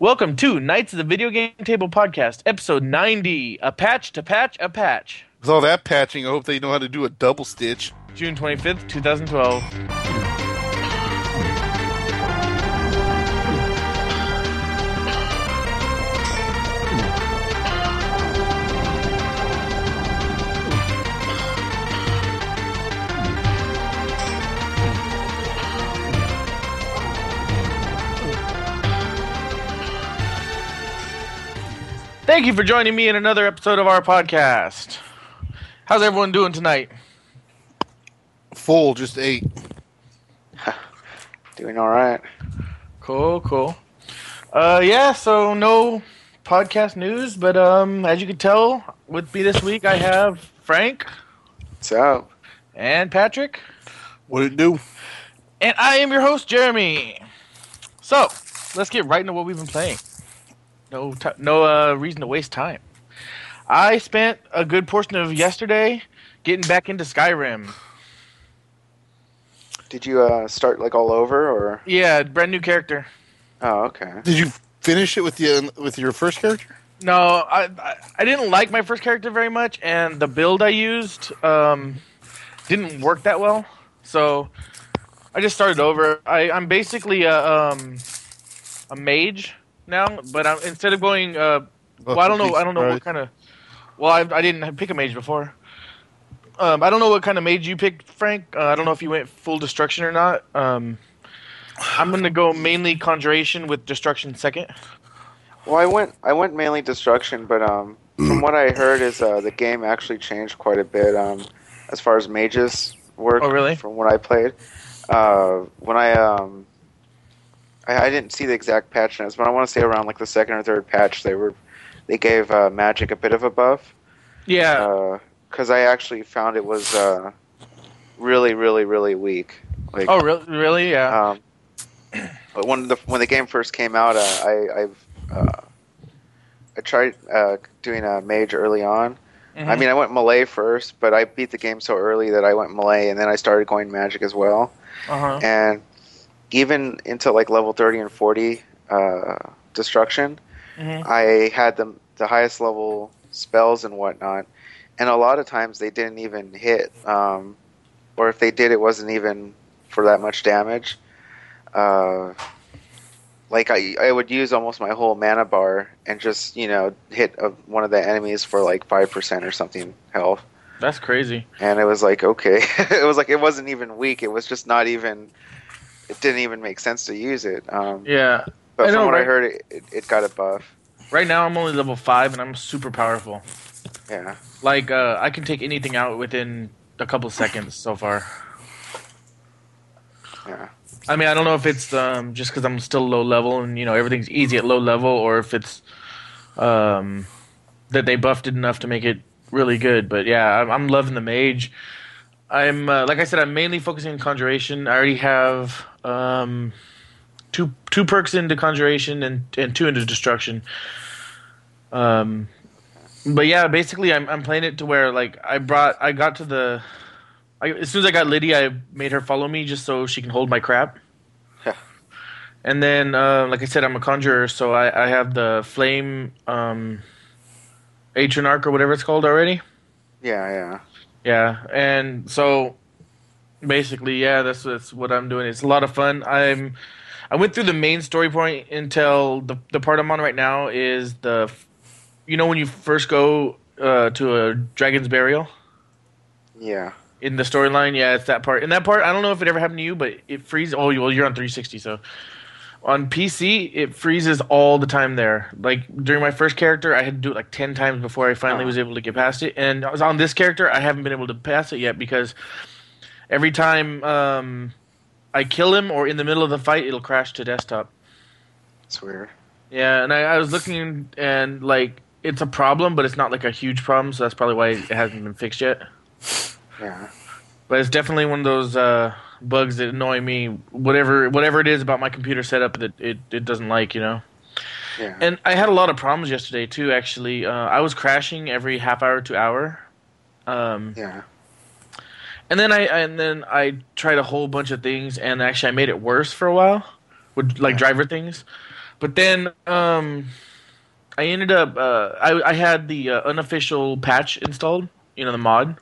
Welcome to Knights of the Video Game Table Podcast, episode 90. A patch to patch a patch. With all that patching, I hope they know how to do a double stitch. June 25th, 2012. Thank you for joining me in another episode of our podcast. How's everyone doing tonight? Full, just ate. Doing all right. Cool, cool. Uh, yeah, so no podcast news, but um, as you can tell, with me this week, I have Frank So, and Patrick, What it do? and I am your host, Jeremy. So let's get right into what we've been playing. No, ti no uh, reason to waste time. I spent a good portion of yesterday getting back into Skyrim. did you uh, start like all over, or? Yeah, brand new character. Oh, okay. Did you finish it with the with your first character? No, I, I I didn't like my first character very much, and the build I used um, didn't work that well. So I just started over. I, I'm basically a um, a mage now, but I'm, instead of going, uh, well, I don't know, I don't know what kind of. Well, I, I didn't pick a mage before. Um, I don't know what kind of mage you picked, Frank. Uh, I don't know if you went full destruction or not. Um, I'm gonna go mainly conjuration with destruction second. Well, I went I went mainly destruction, but um, from what I heard is uh, the game actually changed quite a bit um, as far as mages work. Oh, really? From what I played, uh, when I um, I, I didn't see the exact patch notes, but I want to say around like the second or third patch, they were they gave uh, magic a bit of a buff. Yeah. because I actually found it was uh, really, really, really weak. Like, oh, really? Really? Yeah. um, but when the when the game first came out, uh, I I've, uh, I tried uh, doing a mage early on. I Mhm. mean, I went melee first, but I beat the game so early that I went melee, and then I started going magic as well. Uh-huh. And even into like level thirty and forty uh, destruction, Mhm. I had the the highest level spells and whatnot, and a lot of times they didn't even hit, um, or if they did, it wasn't even for that much damage. Uh, like I, I would use almost my whole mana bar and just you know hit a, one of the enemies for like five percent or something health, That's crazy. and it was like okay, it was like it wasn't even weak. It was just not even. It didn't even make sense to use it. Um, Yeah. but I know, from what I heard, it, it, it got a buff. Right now I'm only level five and I'm super powerful. Yeah. Like uh, I can take anything out within a couple seconds so far. Yeah. I mean I don't know if it's um, just because I'm still low level and you know everything's easy at low level, or if it's um, that they buffed it enough to make it really good. But yeah, I'm, I'm loving the mage. I'm uh, like I said, I'm mainly focusing on conjuration. I already have um, two two perks into conjuration and and two into destruction. Um, but yeah, basically, I'm I'm playing it to where like I brought I got to the. I, as soon as I got Lydia, I made her follow me just so she can hold my crap. Yeah. And then, uh, like I said, I'm a conjurer, so I, I have the flame um, Atronach or whatever it's called already. Yeah, yeah. Yeah, and so basically, yeah, that's that's what I'm doing. It's a lot of fun. I'm I went through the main story point until the the part I'm on right now is the you know when you first go uh, to a dragon's burial Yeah. in the storyline. Yeah, it's that part. In that part, I don't know if it ever happened to you, but it freezes. Oh, well, you're on 360, so on PC it freezes all the time there. Like during my first character, I had to do it like 10 times before I finally Oh. was able to get past it. And I was on this character, I haven't been able to pass it yet because every time um, I kill him or in the middle of the fight, it'll crash to desktop. It's weird. Yeah, and I, I was looking and like it's a problem, but it's not like a huge problem, so that's probably why it hasn't been fixed yet. Yeah. But it's definitely one of those uh, bugs that annoy me. Whatever whatever it is about my computer setup that it, it doesn't like, you know. Yeah. And I had a lot of problems yesterday too. Actually, uh, I was crashing every half hour to hour. Um, yeah. and then I and then I tried a whole bunch of things, and actually I made it worse for a while with like Yeah. driver things. But then um, I ended up uh, I I had the uh, unofficial patch installed, you know, the mod,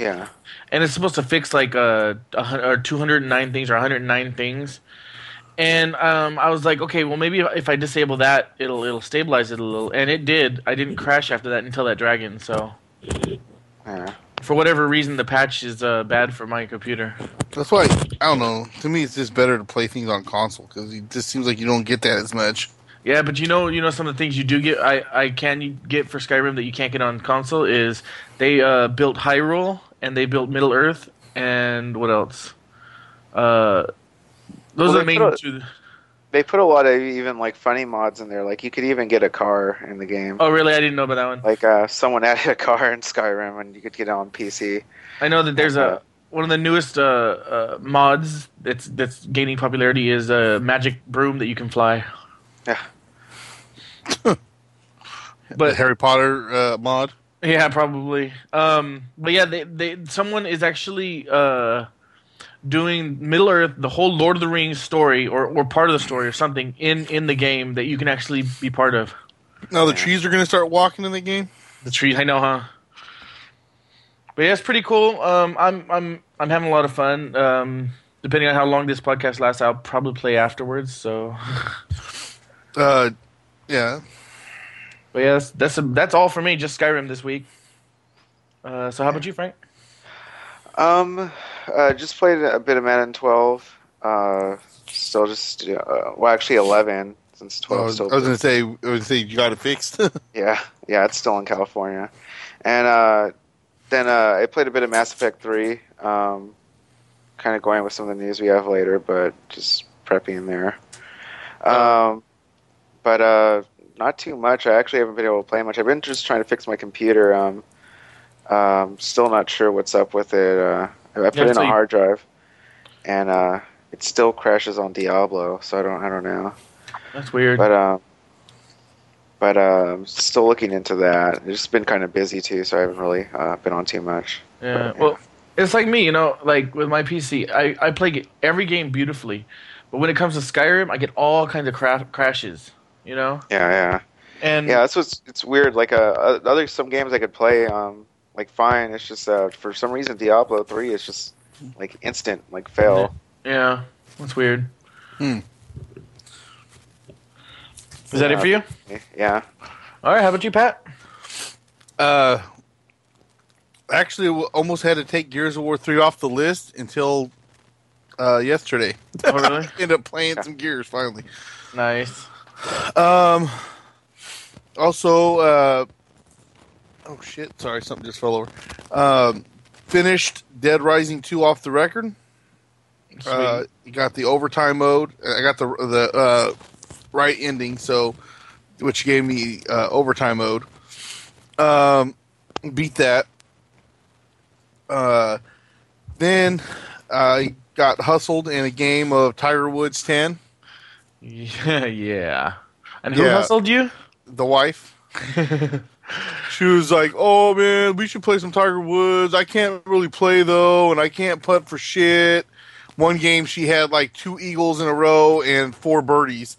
Yeah. and it's supposed to fix like uh a or 209 things or 109 things. And um, I was like, okay, well maybe if, if I disable that, it'll it'll stabilize it a little, and it did. I didn't crash after that until that dragon. So Yeah. for whatever reason, the patch is uh, bad for my computer. That's why I don't know. To me, it's just better to play things on console because it just seems like you don't get that as much. Yeah, but you know, you know, some of the things you do get, I, I can get for Skyrim that you can't get on console is they uh, built Hyrule and they built Middle Earth and what else? Uh, those Well, are the main put two. They put a lot of even like funny mods in there. Like you could even get a car in the game. Oh, really? I didn't know about that one. Like uh, someone added a car in Skyrim, and you could get it on PC. I know that there's Uh, a one of the newest uh, uh, mods that's that's gaining popularity is a magic broom that you can fly. Yeah. But But Harry Potter uh, mod. Yeah, probably. Um, but yeah, they, they someone is actually uh, doing Middle Earth, the whole Lord of the Rings story, or, or part of the story, or something in in the game that you can actually be part of. Now the trees are going to start walking in the game. The tree, I know, huh? But yeah, it's pretty cool. Um, I'm I'm I'm having a lot of fun. Um, depending on how long this podcast lasts, I'll probably play afterwards. So, Uh, yeah. But yeah, that's that's, a, that's all for me. Just Skyrim this week. Uh, so how about you, Frank? Um, uh, just played a bit of Madden 12. Uh, still just uh, well, actually 11 since 12. was, still I was going to say, I was going to say you got it fixed. Yeah, yeah, it's still in California. And uh, then uh, I played a bit of Mass Effect 3. Um, kind of going with some of the news we have later, but just prepping there. Um, but uh, not too much. I actually haven't been able to play much. I've been just trying to fix my computer. Um, um, still not sure what's up with it. Uh, I put Yeah, in a hard drive, and uh, it still crashes on Diablo. So I don't, I don't know. That's weird. But um, but um, still looking into that. It's just been kind of busy too, so I haven't really uh, been on too much. Yeah, well, it's like me, you know, like with my PC, I, I play every game beautifully, but when it comes to Skyrim, I get all kinds of cra- crashes, you know, Yeah, yeah, and yeah. That's what's it's weird. Like uh, other some games I could play um like fine. It's just uh, for some reason Diablo three is just like instant like fail. yeah, that's weird. Hmm. Is that it for you? Yeah. All right, how about you, Pat? uh, actually, almost had to take Gears of War 3 off the list until uh, yesterday. Oh, really? Ended up playing some Gears finally. nice. Um, also, uh, oh shit, sorry, something just fell over. Um, finished Dead Rising 2 off the record. Uh, you got the overtime mode. I got the the uh, right ending, so which gave me uh, overtime mode. Um, beat that. Uh, then I got hustled in a game of Tiger Woods 10. Yeah, yeah. And who Yeah. hustled you? The wife. She was like, "Oh man, we should play some Tiger Woods. I can't really play though, and I can't putt for shit." One game she had like two eagles in a row and four birdies.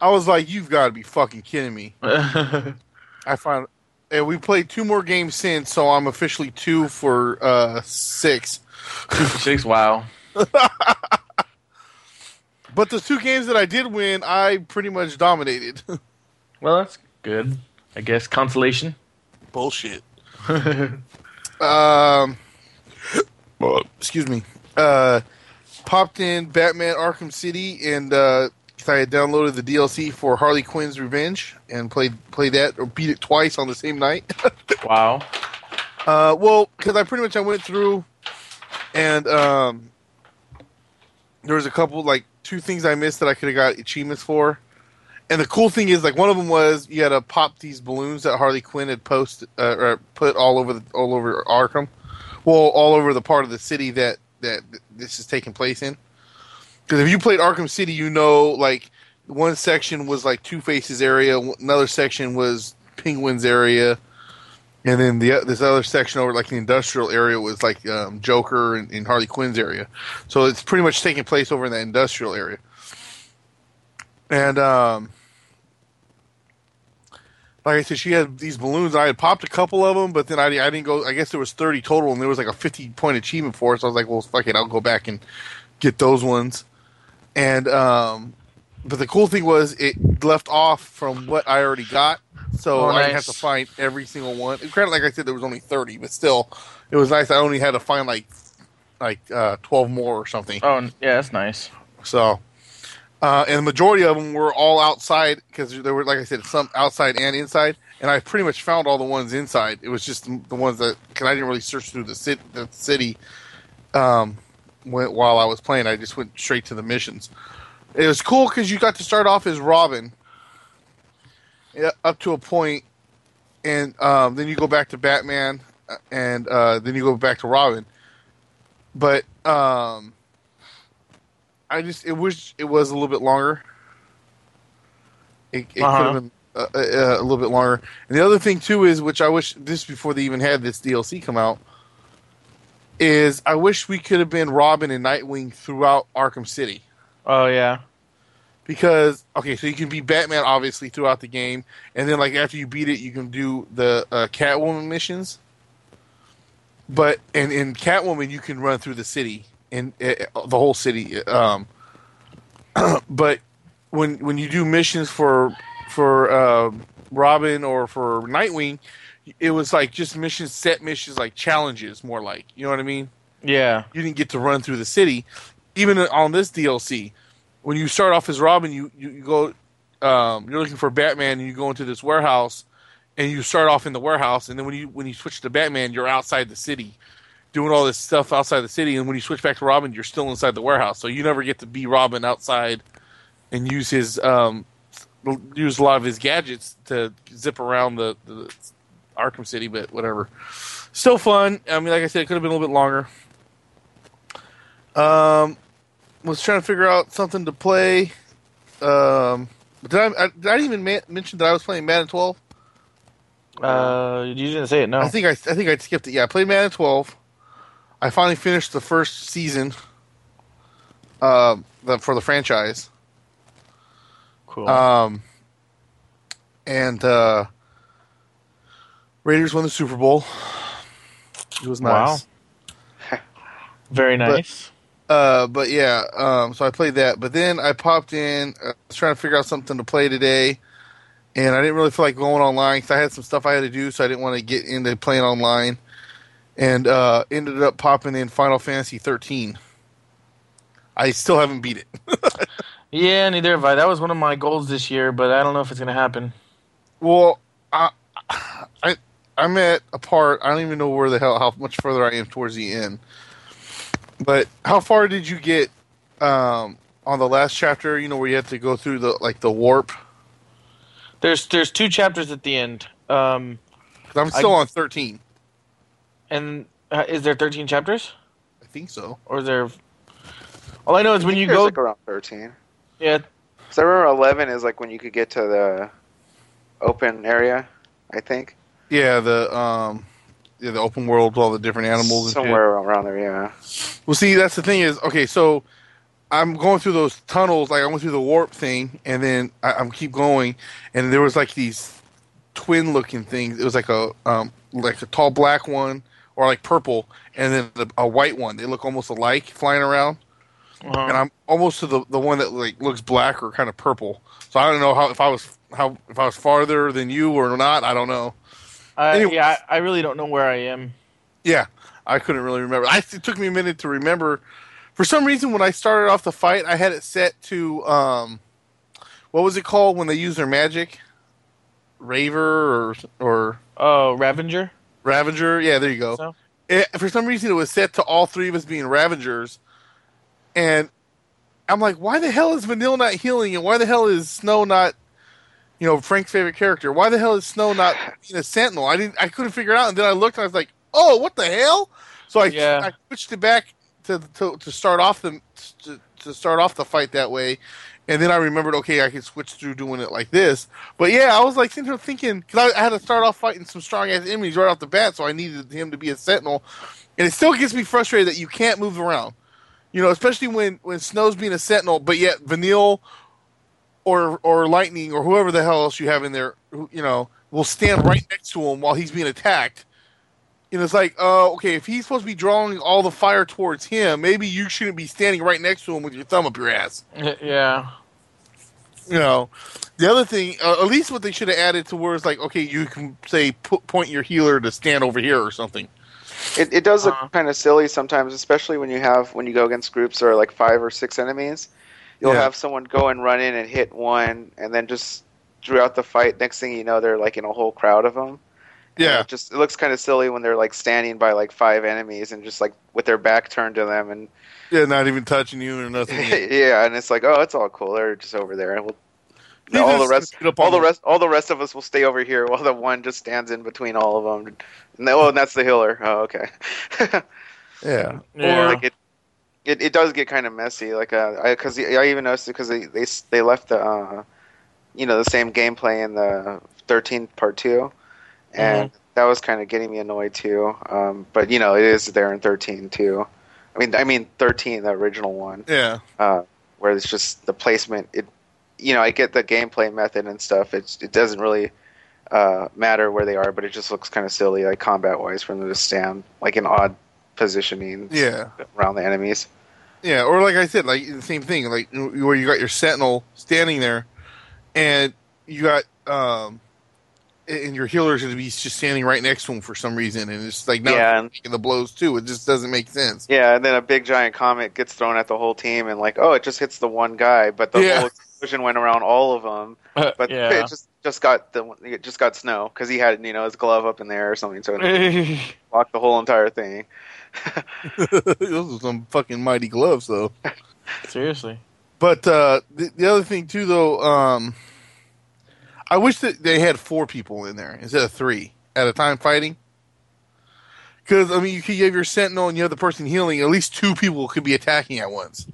I was like, "You've got to be fucking kidding me!" I found, and we played two more games since, so I'm officially two for uh, six. Two for six. Wow. But the two games that I did win, I pretty much dominated. Well, that's good. I guess consolation. Bullshit. Um, excuse me. Uh, popped in Batman Arkham City and uh, 'cause I had downloaded the DLC for Harley Quinn's Revenge and played played that or beat it twice on the same night. Wow. uh, well, because I pretty much I went through and um, there was a couple like two things I missed that I could have got achievements for. And the cool thing is, like, one of them was you had to pop these balloons that Harley Quinn had posted uh, or put all over the all over Arkham, well, all over the part of the city that that this is taking place in. Because if you played Arkham City, you know, like one section was like Two Faces area, another section was Penguin's area, and then the this other section over like the industrial area was like um, Joker and, Harley Quinn's area. So it's pretty much taking place over in that industrial area. and um, like I said, she had these balloons. I had popped a couple of them, but then I, I didn't go. I guess there was thirty total, and there was like a fifty point achievement for it. So I was like, well, fuck it, I'll go back and get those ones. And um, but the cool thing was it left off from what I already got, so Oh, I didn't have to find every single one. Granted, like I said, there was only thirty, but still, it was nice. I only had to find like like uh, twelve more or something. Oh, yeah, that's nice. So, uh, and the majority of them were all outside because there were, like I said, some outside and inside. And I pretty much found all the ones inside. It was just the ones that because I didn't really search through the city, the city um, when, while I was playing. I just went straight to the missions. It was cool because you got to start off as Robin, up to a point, and um, then you go back to Batman, uh, and uh, then you go back to Robin. But um, I just it wish it was a little bit longer. It, it Uh-huh. could have been uh, uh, a little bit longer. And the other thing too is, which I wish this before they even had this DLC come out, is I wish we could have been Robin and Nightwing throughout Arkham City Oh yeah. Because okay, so you can be Batman obviously throughout the game, and then like after you beat it, you can do the uh, Catwoman missions. But and in Catwoman, you can run through the city and uh, the whole city. Um, but when when you do missions for for uh, Robin or for Nightwing, it was like just missions, set missions, like challenges, more like you know what I mean Yeah. you didn't get to run through the city. Even on this DLC, when you start off as Robin, you you, you go, um, you're looking for Batman, and you go into this warehouse, and you start off in the warehouse, and then when you when you switch to Batman, you're outside the city, doing all this stuff outside the city, and when you switch back to Robin, you're still inside the warehouse, so you never get to be Robin outside, and use his um, use a lot of his gadgets to zip around the, the Arkham City, but whatever. Still fun. I mean, like I said, it could have been a little bit longer. Um, was trying to figure out something to play. Um, did I, I did I even ma- mention that I was playing Madden 12? Uh, you didn't say it. No. I think I I think I skipped it. Yeah, I played Madden 12. I finally finished the first season. Um, the, for the franchise. cool. Um, and uh, Raiders won the Super Bowl. It was nice. Wow. Very nice. Uh, but yeah, um, so I played that. But then I popped in, uh, I was trying to figure out something to play today, and I didn't really feel like going online because I had some stuff I had to do, so I didn't want to get into playing online. And uh, ended up popping in Final Fantasy 13. I still haven't beat it. yeah, neither have I. That was one of my goals this year, but I don't know if it's gonna happen. Well, I, I, I'm at a part. I don't even know where the hell how much further I am towards the end. But how far did you get um, on the last chapter? You know where you have to go through the like the warp. There's there's two chapters at the end. Um, 'Cause I'm still I- on 13. and uh, is there 13 chapters, I think so. or is there? All I know is when you go. like around thirteen. Yeah, So I remember eleven is like when you could get to the open area. I think Yeah, the um, yeah, the open world with all the different animals. And shit. somewhere around there. Yeah. Well, see, that's the thing is, okay, so I'm going through those tunnels, like I went through the warp thing, and then I, I'm keep going, and there was like these twin-looking things. It was like a um, like a tall black one, or like purple, and then the, a white one. They look almost alike, flying around, uh-huh. and I'm almost to the the one that like looks black or kind of purple. So I don't know how if I was how if I was farther than you or not. I don't know. Anyways. yeah, I, I really don't know where I am. Yeah, I couldn't really remember. I, it took me a minute to remember. For some reason, when I started off the fight, I had it set to um, what was it called when they use their magic? Raver or or Oh, Ravenger. Ravager? Yeah, there you go. So? It, for some reason, it was set to all three of us being Ravengers, and I'm like, why the hell is Vanille not healing, and why the hell is Snow not, you know, Frank's favorite character? Why the hell is Snow not being a Sentinel? I didn't, I couldn't figure it out, and then I looked, and I was like, oh, what the hell? So I, Yeah. I switched it back to, to to start off the to, to start off the fight that way, and then I remembered, okay, I could switch through doing it like this. But yeah, I was like sitting here thinking because I, I had to start off fighting some strong ass enemies right off the bat, so I needed him to be a sentinel. And it still gets me frustrated that you can't move around. You know, especially when when Snow's being a sentinel, but yet Vanille or or lightning or whoever the hell else you have in there, who, you know, will stand right next to him while he's being attacked. And it's like, uh, okay, if he's supposed to be drawing all the fire towards him, maybe you shouldn't be standing right next to him with your thumb up your ass. Yeah. You know, the other thing, uh, at least what they should have added to where it's like, okay, you can say put, point your healer to stand over here or something. It, it does look Uh-huh. kind of silly sometimes, especially when you have when you go against groups that are like five or six enemies. You'll Yeah. have someone go and run in and hit one, and then just throughout the fight, next thing you know, they're like in a whole crowd of them. Yeah, it just it looks kind of silly when they're like standing by like five enemies and just like with their back turned to them, and yeah, not even touching you or nothing. yeah, and it's like, oh, it's all cool. They're just over there, and we'll, They all the rest, all the rest, all the rest of us will stay over here while the one just stands in between all of them. And, oh, and that's the healer. Oh, okay. Yeah, Yeah. Or like it, it, it does get kind of messy. Like, uh, I because I even noticed because they they they left the, uh, you know, the same gameplay in the 13 part two, and that was kind of getting me annoyed too. Um, but you know, it is there in 13 too. I mean, I mean 13, the original one, yeah, uh, where it's just the placement. It, you know, I get the gameplay method and stuff. It's it doesn't really. Uh, matter where they are, but it just looks kind of silly, like combat wise, for them to stand like in odd positioning yeah, around the enemies. yeah. Or like I said, like the same thing, like where you got your sentinel standing there, and you got um, and your healer's going to be just standing right next to him for some reason, and it's like not Yeah, and- taking the blows too. It just doesn't make sense. Yeah, and then a big giant comet gets thrown at the whole team, and like, oh, it just hits the one guy, but the Yeah. whole explosion went around all of them. But yeah. it just just got the it just got snow because he had you know his glove up in there or something, so it blocked the whole entire thing. Those are some fucking mighty gloves, though. Seriously. But uh, the, the other thing too, though, um, I wish that they had four people in there instead of three at a time fighting. Because I mean, you could have your sentinel and you have the person healing. At least two people could be attacking at once.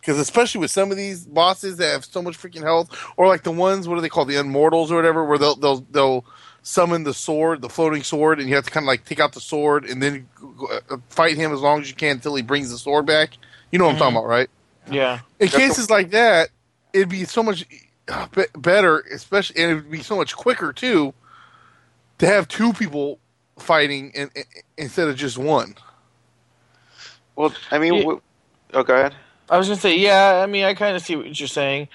Because especially with some of these bosses that have so much freaking health, or like the ones what do they call the immortals or whatever, where they'll they'll they'll summon the sword, the floating sword, and you have to kind of like take out the sword and then uh, fight him as long as you can until he brings the sword back. You know what I'm talking about, right? Yeah. in That's cases like that, it'd be so much uh, better, especially, and it'd be so much quicker too, to have two people fighting in, in, instead of just one. Well, I mean, Yeah. w- oh, go ahead. I was gonna say, yeah. I mean, I kind of see what you're saying,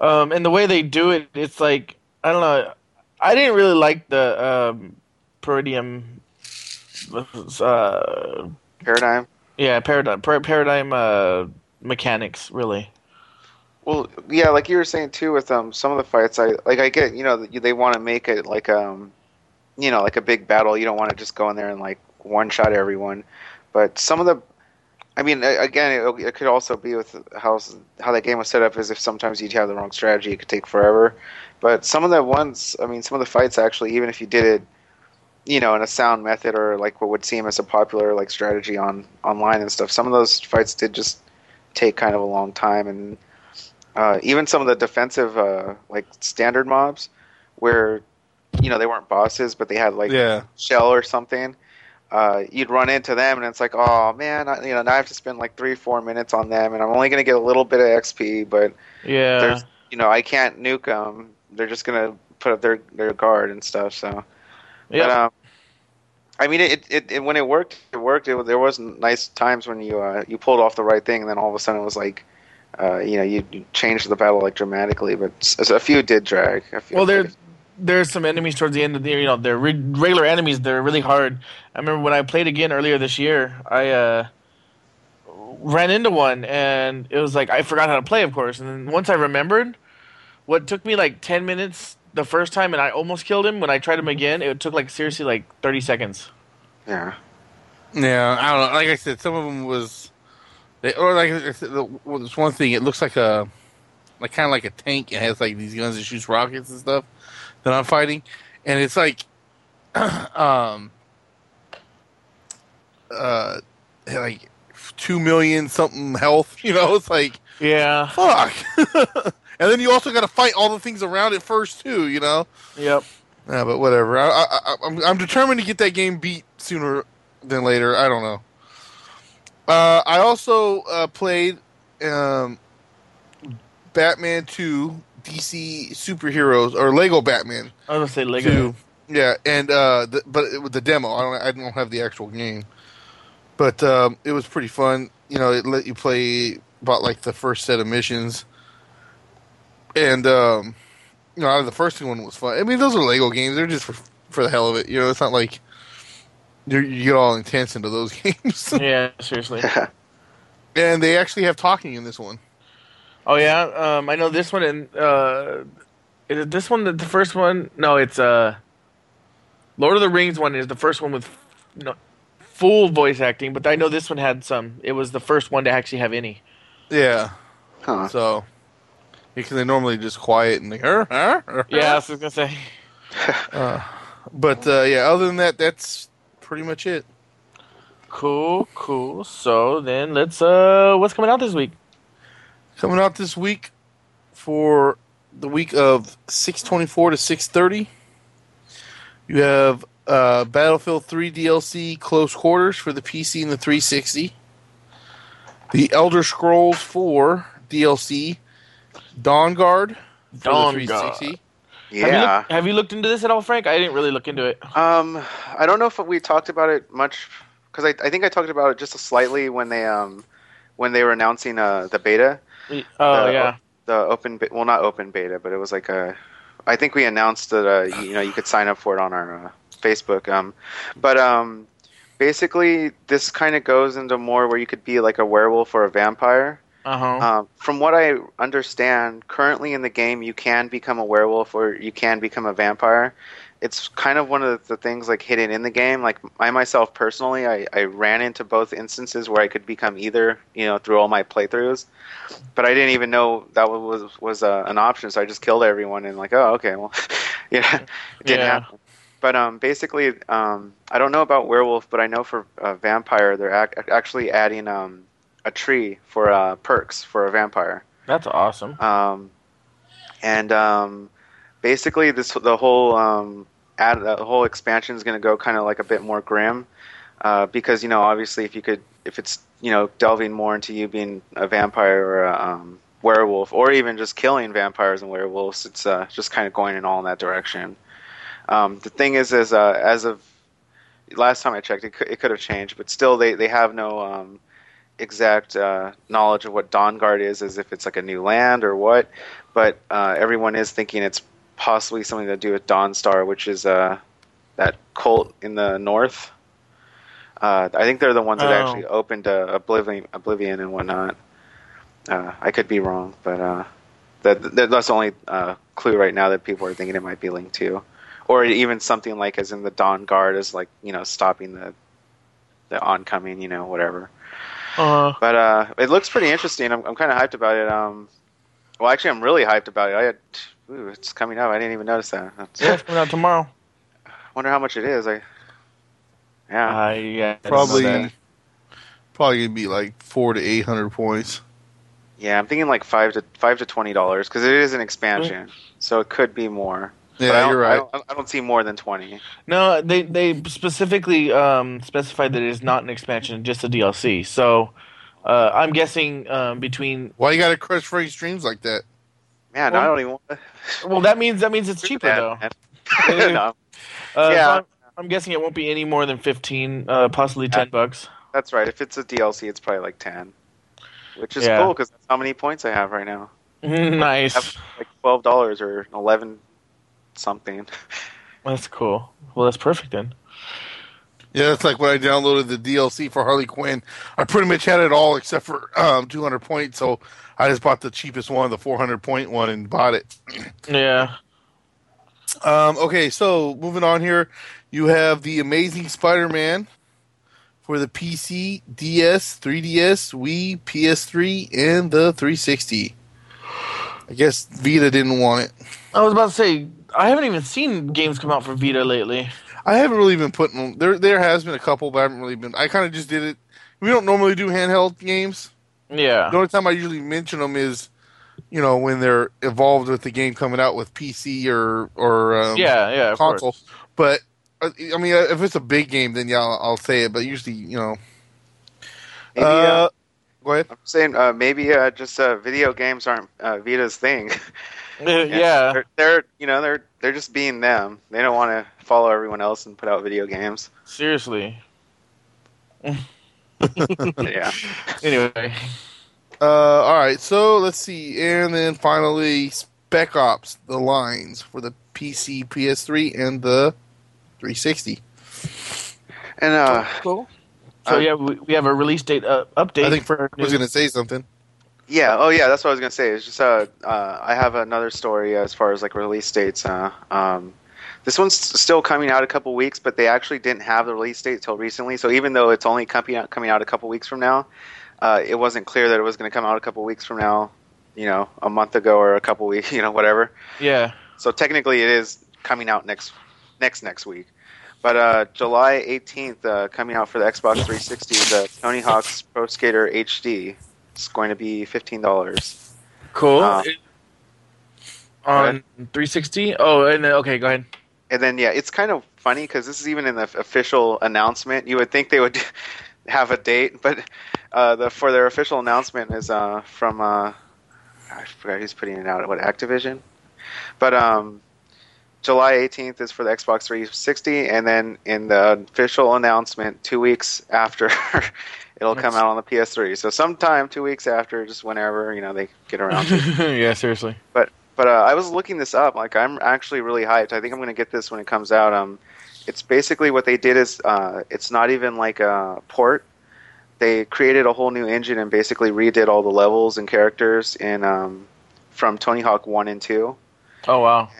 um, and the way they do it, it's like I don't know. I didn't really like the um, Peridium. Uh, Paradigm. yeah, paradigm par- paradigm uh, mechanics. Really. Well, yeah, like you were saying too, with um some of the fights, I like I get you know they want to make it like um, you know, like a big battle. You don't want to just go in there and like one shot everyone, but some of the, I mean, again, it, could also be with how how that game was set up. Is if sometimes you'd have the wrong strategy, it could take forever. But some of the ones, I mean, some of the fights actually, even if you did it, you know, in a sound method or like what would seem as a popular like strategy on online and stuff, some of those fights did just take kind of a long time and uh, even some of the defensive uh, like standard mobs where you know they weren't bosses but they had like yeah, shell or something uh, you'd run into them and it's like oh man I, you know now i have to spend like three four minutes on them and i'm only going to get a little bit of xp but Yeah. you know i can't nuke them they're just going to put up their their guard and stuff so Yeah. but, um, I mean, it, it, it when it worked, it worked. It, there was nice times when you uh, you pulled off the right thing, and then all of a sudden it was like, uh, you know, you, you changed the battle like dramatically. But a few did drag. Few Well, there, there's some enemies towards the end of the year. You know, they're re- regular enemies. They're really hard. I remember when I played again earlier this year. I uh, ran into one, and it was like I forgot how to play, of course. And then once I remembered, what took me like ten minutes the first time, and I almost killed him. When I tried him again, it took like seriously like thirty seconds. yeah, yeah. I don't know. Like I said, some of them was, they, or like I said, the, well, there's one thing. It looks like a, like kind of like a tank. It has like these guns that shoots rockets and stuff that I'm fighting, and it's like, um, uh, like two million something health. You know, it's like Yeah. fuck. and then you also got to fight all the things around it first too. You know. Yep. Yeah, but whatever. I, I, I, I'm, I'm determined to get that game beat sooner than later. I don't know. Uh, I also uh, played um, Batman 2 DC superheroes or Lego Batman I was gonna say Lego. too. Yeah, and uh, the, but it, with the demo, I don't I don't have the actual game, but um, it was pretty fun. You know, it let you play about like the first set of missions, and um, you know, the first one was fun. I mean, those are Lego games; they're just for for the hell of it. You know, it's not like you you get all intense into those games. Yeah, seriously. and they actually have talking in this one. Oh yeah, um, I know this one and uh, is it this one the the first one? No, it's uh, Lord of the Rings one is the first one with no, full voice acting, but I know this one had some. It was the first one to actually have any. Yeah, Huh. so because they normally just quiet and like, "Arr, arr, arr." Yeah, I was gonna say. But uh, yeah, other than that, that's pretty much it. Cool, cool. So then let's uh, what's coming out this week? Coming out this week for the week of six twenty four to six thirty. You have uh, Battlefield Three DLC Close Quarters for the PC and the three sixty. The Elder Scrolls Four DLC Dawn Guard Dawn Guard. three sixty. Have you, Yeah. looked, have you looked into this at all, Frank? I didn't really look into it. Um, I don't know if we talked about it much because I, I think I talked about it just slightly when they um when they were announcing uh the beta, Oh Uh, yeah. the open well not open beta, but it was like a I think we announced that uh you, you know you could sign up for it on our uh, Facebook. Um, but um basically this kind of goes into more where you could be like a werewolf or a vampire. Uh huh. Um, from what I understand, currently in the game, you can become a werewolf or you can become a vampire. It's kind of one of the things like hidden in the game. Like I myself personally, I, I ran into both instances where I could become either, you know, through all my playthroughs. But I didn't even know that was was uh, an option, so I just killed everyone and like, oh, okay, well, yeah, it didn't Yeah. happen. But um, basically, um, I don't know about werewolf, but I know for uh, vampire, they're ac- actually adding um, a tree for uh, perks for a vampire. That's awesome. Um, and um, basically, this the whole um, ad, the whole expansion is going to go kind of like a bit more grim, uh, because you know, obviously, if you could, if it's you know, delving more into you being a vampire or a um, werewolf, or even just killing vampires and werewolves, it's uh, just kind of going in all in that direction. Um, the thing is, is uh, as of last time I checked, it could, it could have changed, but still, they they have no um, exact uh, knowledge of what Dawn Guard is, as if it's like a new land or what. But uh, everyone is thinking it's possibly something to do with Dawn Star, which is uh, that cult in the north. Uh, I think they're the ones that Oh. actually opened uh, Oblivion, Oblivion and whatnot. Uh, I could be wrong, but uh, that, that that's the only uh, clue right now that people are thinking it might be linked to, or even something like as in the Dawn Guard is like you know stopping the the oncoming, you know, whatever. Uh, But uh, it looks pretty interesting. I'm, I'm kind of hyped about it. Um, well, actually, I'm really hyped about it. I had, ooh, it's coming out. I didn't even notice that. yeah, it's coming out tomorrow. wonder how much it is. I, yeah, I yeah. I didn't know Probably, probably gonna be like four to eight hundred points. yeah. I'm thinking like five to five to twenty dollars because it is an expansion, so it could be more. But I Yeah, you're I right. don't, I don't see more than twenty. No, they they specifically um, specified that it is not an expansion, just a DLC. So uh, I'm guessing um, between. Why you gotta crush Frank's streams like that? Man, Well- I don't even. want to Well, that means that means it's cheaper that, though. no, Uh, Yeah. so I'm, I'm guessing it won't be any more than fifteen, uh, possibly ten bucks. that's right. If it's a DLC, it's probably like ten, which is Yeah. cool because that's how many points I have right now. nice. have like twelve dollars or eleven something. That's cool. Well, that's perfect then. Yeah, that's like when I downloaded the DLC for Harley Quinn. I pretty much had it all except for um, 200 points, so I just bought the cheapest one, the 400 point one, and bought it. Yeah. Um, okay, so moving on here, you have the Amazing Spider-Man for the PC, DS, 3DS, Wii, PS3, and the 360. I guess Vita didn't want it. I was about to say I haven't even seen games come out for Vita lately. I haven't really been putting them. There, there has been a couple, but I haven't really been. I kind of just did it. We don't normally do handheld games. Yeah. The only time I usually mention them is, you know, when they're involved with the game coming out with PC or or um, Yeah, yeah, of console. course. But uh, I mean, uh, if it's a big game, then yeah, I'll, I'll say it. But usually, you know, Maybe, uh, uh, go ahead. I'm saying uh, maybe uh, just uh, video games aren't uh, Vita's thing. Yeah. They're, they're you know they're they're just being them. They don't want to follow everyone else and put out video games. Seriously. yeah. Anyway. Uh, all right, so let's see, and then finally, Spec Ops: The Lines for the PC, PS3, and the 360. And uh, Cool. So Uh, yeah, we, we have a release date uh, update. I think for Frank was going to say something. Yeah, oh yeah, that's what I was gonna say. It's just uh, uh, I have another story as far as like release dates. Uh, um, this one's still coming out a couple weeks, but they actually didn't have the release date till recently. So even though it's only coming out coming out a couple weeks from now, uh, it wasn't clear that it was going to come out a couple weeks from now. You know, a month ago or a couple weeks. You know, whatever. Yeah. So technically, it is coming out next next next week. But uh, July 18th, uh, coming out for the Xbox 360, the Tony Hawk's Pro Skater HD. It's going to be fifteen dollars. Cool. Uh, It- on 360. Oh, and then, okay, go ahead. And then yeah, it's kind of funny because this is even in the official announcement. You would think they would have a date, but uh, the for their official announcement is uh, from uh, I forgot who's putting it out. What Activision? But um, July 18th is for the Xbox 360, and then in the official announcement, two weeks after, it'll come out on the PS3. So sometime two weeks after, just whenever you know they get around to. it. yeah, seriously. But uh, I was looking this up. Like I'm actually really hyped. I think I'm going to get this when it comes out. Um, it's basically what they did is uh, it's not even like a port. They created a whole new engine and basically redid all the levels and characters in um, from Tony Hawk One and Two. Oh wow.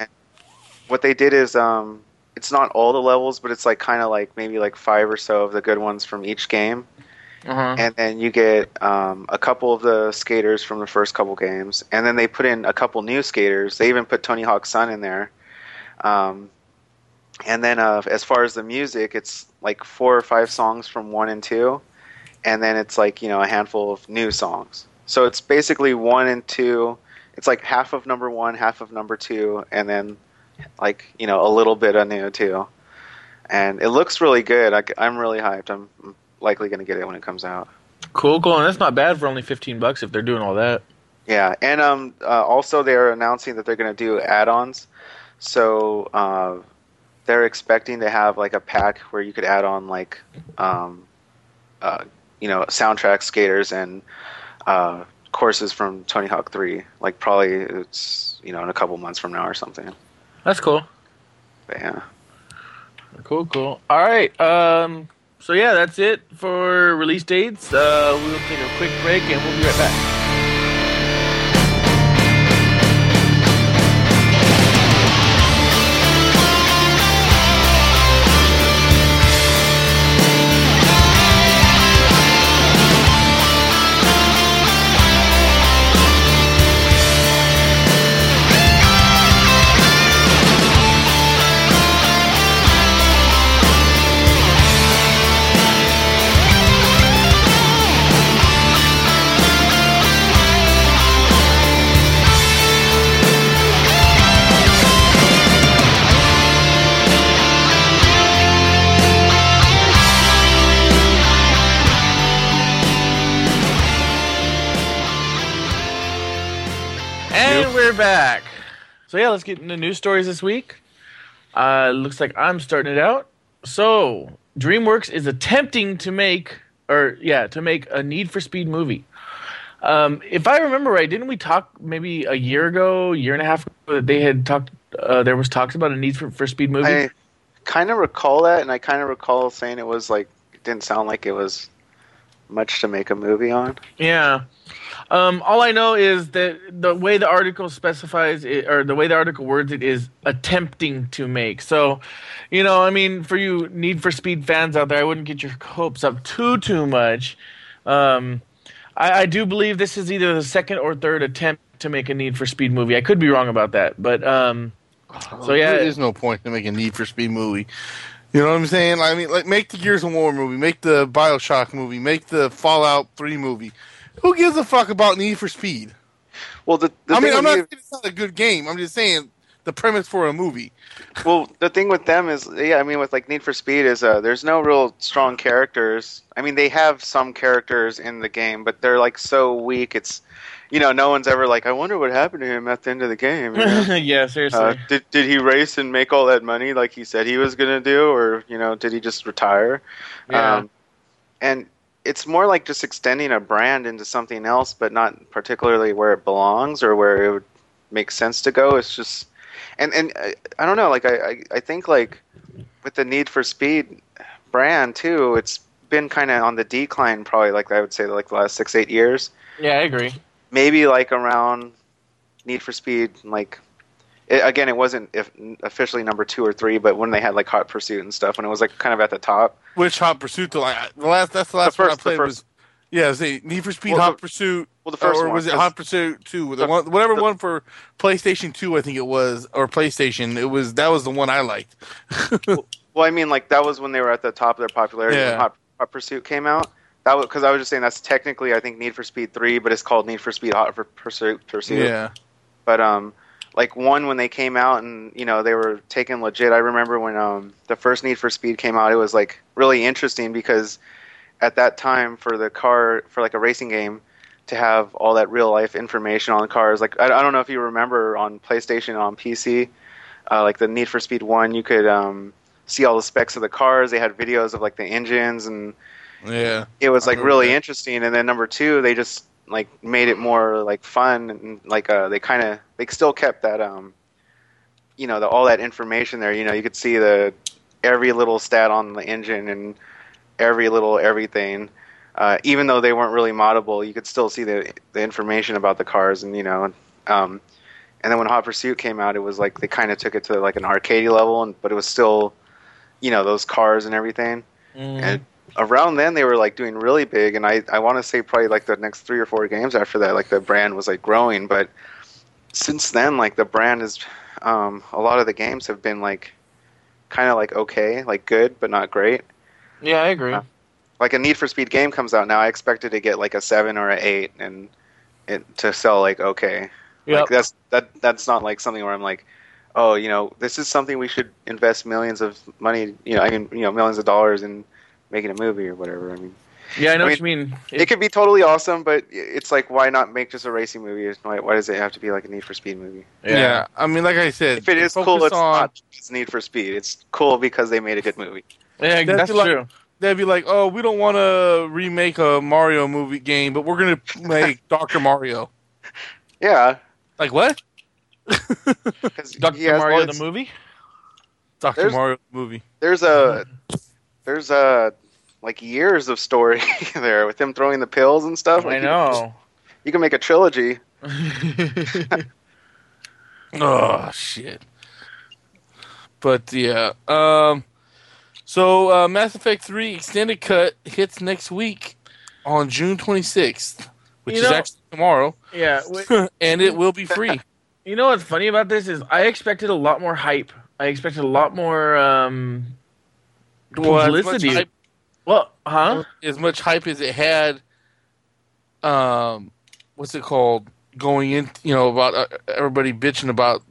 What they did is um, it's not all the levels, but it's like kind of like maybe like five or so of the good ones from each game Uh-huh. and then you get um, a couple of the skaters from the first couple games, and then they put in a couple new skaters. They even put Tony Hawk's son in there. Um, and then uh, as far as the music, it's like four or five songs from one and two, and then it's like you know a handful of new songs. So it's basically one and two. It's like half of number one, half of number two, and then like you know a little bit of new too. And it looks really good. I, I'm really hyped. I'm likely going to get it when it comes out. Cool, cool. And that's not bad for only 15 bucks if they're doing all that. Yeah, and um, uh, also they're announcing that they're going to do add-ons. So uh, they're expecting to have like a pack where you could add on like, um, uh, you know, soundtrack skaters and uh, courses from Tony Hawk Three. Like probably it's you know in a couple months from now or something. That's cool. But yeah. Cool, cool. All right. Um. So yeah, that's it for release dates. Uh, we'll take a quick break and we'll be right back. So yeah, let's get into news stories this week. Uh, looks like I'm starting it out. So DreamWorks is attempting to make, or yeah, to make a Need for Speed movie. Um, if I remember right, didn't we talk maybe a year ago, year and a half ago that they had talked? Uh, there was talks about a Need for, for Speed movie. I kind of recall that, and I kind of recall saying it was like it didn't sound like it was much to make a movie on. Yeah. Um, all I know is that the way the article specifies it, or the way the article words it, is attempting to make. So, you know, I mean, for you Need for Speed fans out there, I wouldn't get your hopes up too too much. Um, I, I do believe this is either the second or third attempt to make a Need for Speed movie. I could be wrong about that, but um, so yeah, there is no point to make a Need for Speed movie. You know what I'm saying? I mean, like make the Gears of War movie, make the Bioshock movie, make the Fallout Three movie. Who gives a fuck about Need for Speed? Well, the, the I mean, I'm not Need- saying it's not a good game. I'm just saying the premise for a movie. Well, the thing with them is, yeah, I mean, with like Need for Speed is, uh, there's no real strong characters. I mean, they have some characters in the game, but they're like so weak. It's, you know, no one's ever like, I wonder what happened to him at the end of the game. you know? yeah, seriously. Uh, did did he race and make all that money like he said he was gonna do, or you know, did he just retire? Yeah. Um, and it's more like just extending a brand into something else, but not particularly where it belongs or where it would make sense to go. It's just, and and I, I don't know. Like I, I I think like with the Need for Speed brand too, it's been kind of on the decline. Probably like I would say like the last six eight years yeah, I agree. Maybe like around Need for Speed, like it, again, it wasn't if, officially number two or three, but when they had like Hot Pursuit and stuff, when it was like kind of at the top. Which Hot Pursuit? The, like, the last that's the last The one I first- played first- was yeah, say Need for Speed Well, Hot the- Pursuit. Well, the first or one was it Hot Pursuit Two? The one, whatever one for PlayStation Two, I think it was, or PlayStation. It was that was the one I liked. Well, I mean, like that was when they were at the top of their popularity Yeah. when Hot, Hot Pursuit came out. That was because I was just saying that's technically I think Need for Speed three, but it's called Need for Speed Hot Pursuit. Pursuit. yeah, But um, like one when they came out and you know they were taken legit. I remember when um the first Need for Speed came out, it was like really interesting because at that time for the car for like a racing game to have all that real life information on the cars. Like I, I don't know if you remember on PlayStation on PC, uh, like the Need for Speed one, you could um see all the specs of the cars. They had videos of like the engines and yeah. it was like really that. interesting and then number two they just like made it more like fun and like uh they kind of they still kept that um you know the all that information there you know you could see the every little stat on the engine and every little everything uh even though they weren't really moddable you could still see the the information about the cars and you know um and then when hot pursuit came out it was like they kind of took it to like an arcade level and but it was still you know those cars and everything Mm. and around then they were like doing really big and i i want to say probably like the next three or four games after that like the brand was like growing but since then like the brand is um a lot of the games have been like kind of like okay like good but not great yeah, I agree. Uh, like a need for speed game comes out now i expected to get like a seven or an eight and it to sell like okay Yep. like that's that that's not like something where i'm like oh you know this is something we should invest millions of money you know i mean you know millions of dollars in making a movie or whatever i mean yeah, I know I what you mean. it, could be totally awesome but it's like why not make just a racing movie why, why does it have to be like a need for speed movie yeah, I mean, like I said, if it is cool it's on, not just need for speed it's cool because they made a good movie yeah, That'd that's like- true. They'd be like, "Oh, we don't want to remake a Mario movie game, but we're gonna make Doctor Mario." yeah Like what? Doctor Mario the movie. Doctor There's- Mario movie. there's a there's a like years of story there with him throwing the pills and stuff Like, I you can just- know. you can make a trilogy Oh shit. But yeah, um, so uh, Mass Effect Three Extended Cut hits next week on June 26th, which You is actually tomorrow, yeah, wait, and it will be free. you know what's funny about this is I expected a lot more hype. I expected a lot more um, Well, as much publicity. hype- Well, huh? as much hype as it had. Um, what's it called? Going in, you know, about uh, everybody bitching about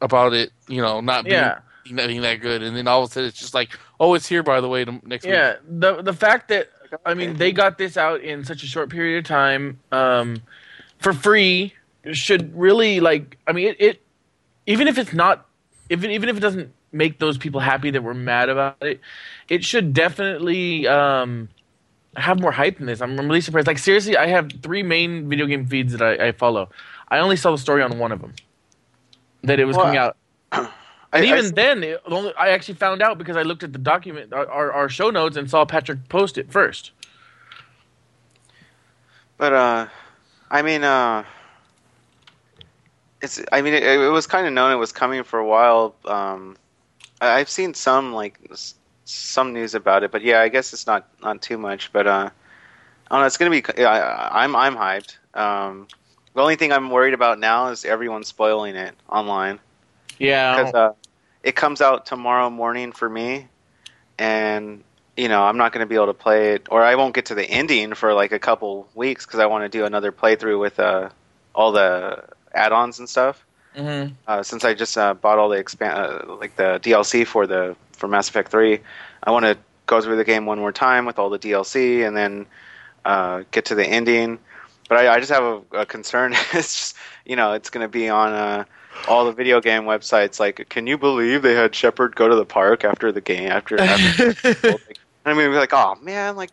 about it, you know, not being, Yeah, not being that good, and then all of a sudden it's just like, oh, it's here by the way next week. yeah. The the fact that I mean, they got this out in such a short period of time um, for free should really like. I mean, it, it even if it's not, it, even if it doesn't make those people happy that were mad about it, it should definitely um, have more hype than this. I'm really surprised. Like seriously, I have three main video game feeds that I, I follow. I only saw the story on one of them that it was Well, coming out. I, And I- even then, it only, I actually found out because I looked at the document, our, our, show notes, and saw Patrick post it first. But uh, I mean, uh, it's. I mean, it, it was kind of known it was coming for a while. Um, I, I've seen some like some news about it, but yeah, I guess it's not not too much. But uh, I don't know. It's gonna be. yeah, I, I'm I'm hyped. Um, the only thing I'm worried about now is everyone spoiling it online Yeah, because uh, it comes out tomorrow morning for me, and you know I'm not going to be able to play it, or I won't get to the ending for like a couple weeks because I want to do another playthrough with uh, all the add-ons and stuff. Hmm Uh, since I just uh, bought all the expand uh, like the DLC for the for Mass Effect Three, I want to go through the game one more time with all the DLC and then uh, get to the ending. but I, I just have a, a concern. it's just you know it's going to be on uh, all the video game websites. Like, can you believe they had Shepard go to the park after the game? After, after like, I mean, be like, oh man, like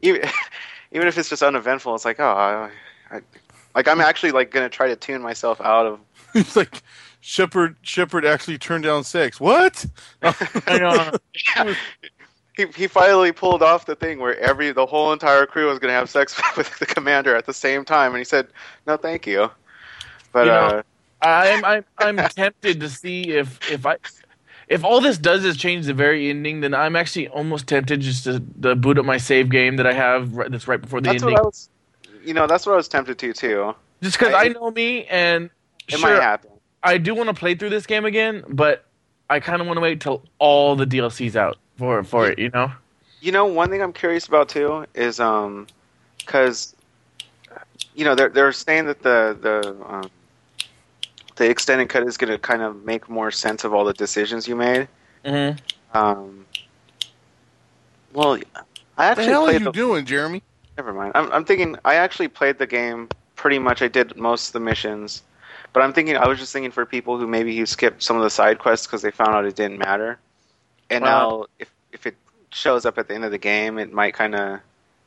even even if it's just uneventful, it's like, oh, I, I, like I'm actually like going to try to tune myself out of. it's like Shepard. Shepard actually turned down sex. What? I know. Yeah. He, he finally pulled off the thing where every the whole entire crew was going to have sex with the commander at the same time, and he said, "No, thank you." But You know, uh, I'm I'm I'm tempted to see if if I if all this does is change the very ending, then I'm actually almost tempted just to, to boot up my save game that I have right, that's right before the that's ending. what I was, you know, that's what I was tempted to too. just because I- I, know me and It sure, might happen. I do want to play through this game again, but I kind of want to wait till all the DLC's out for for it. You know? You know, one thing I'm curious about too is um, because you know they're they're saying that the the um, the extended cut is going to kind of make more sense of all the decisions you made. Mm-hmm. Um, well, I What the actually hell are you the. doing, Jeremy? Never mind. I'm I'm thinking I actually played the game pretty much. I did most of the missions, but I'm thinking I was just thinking for people who maybe who skipped some of the side quests because they found out it didn't matter, and Wow. now if if it shows up at the end of the game, it might kind of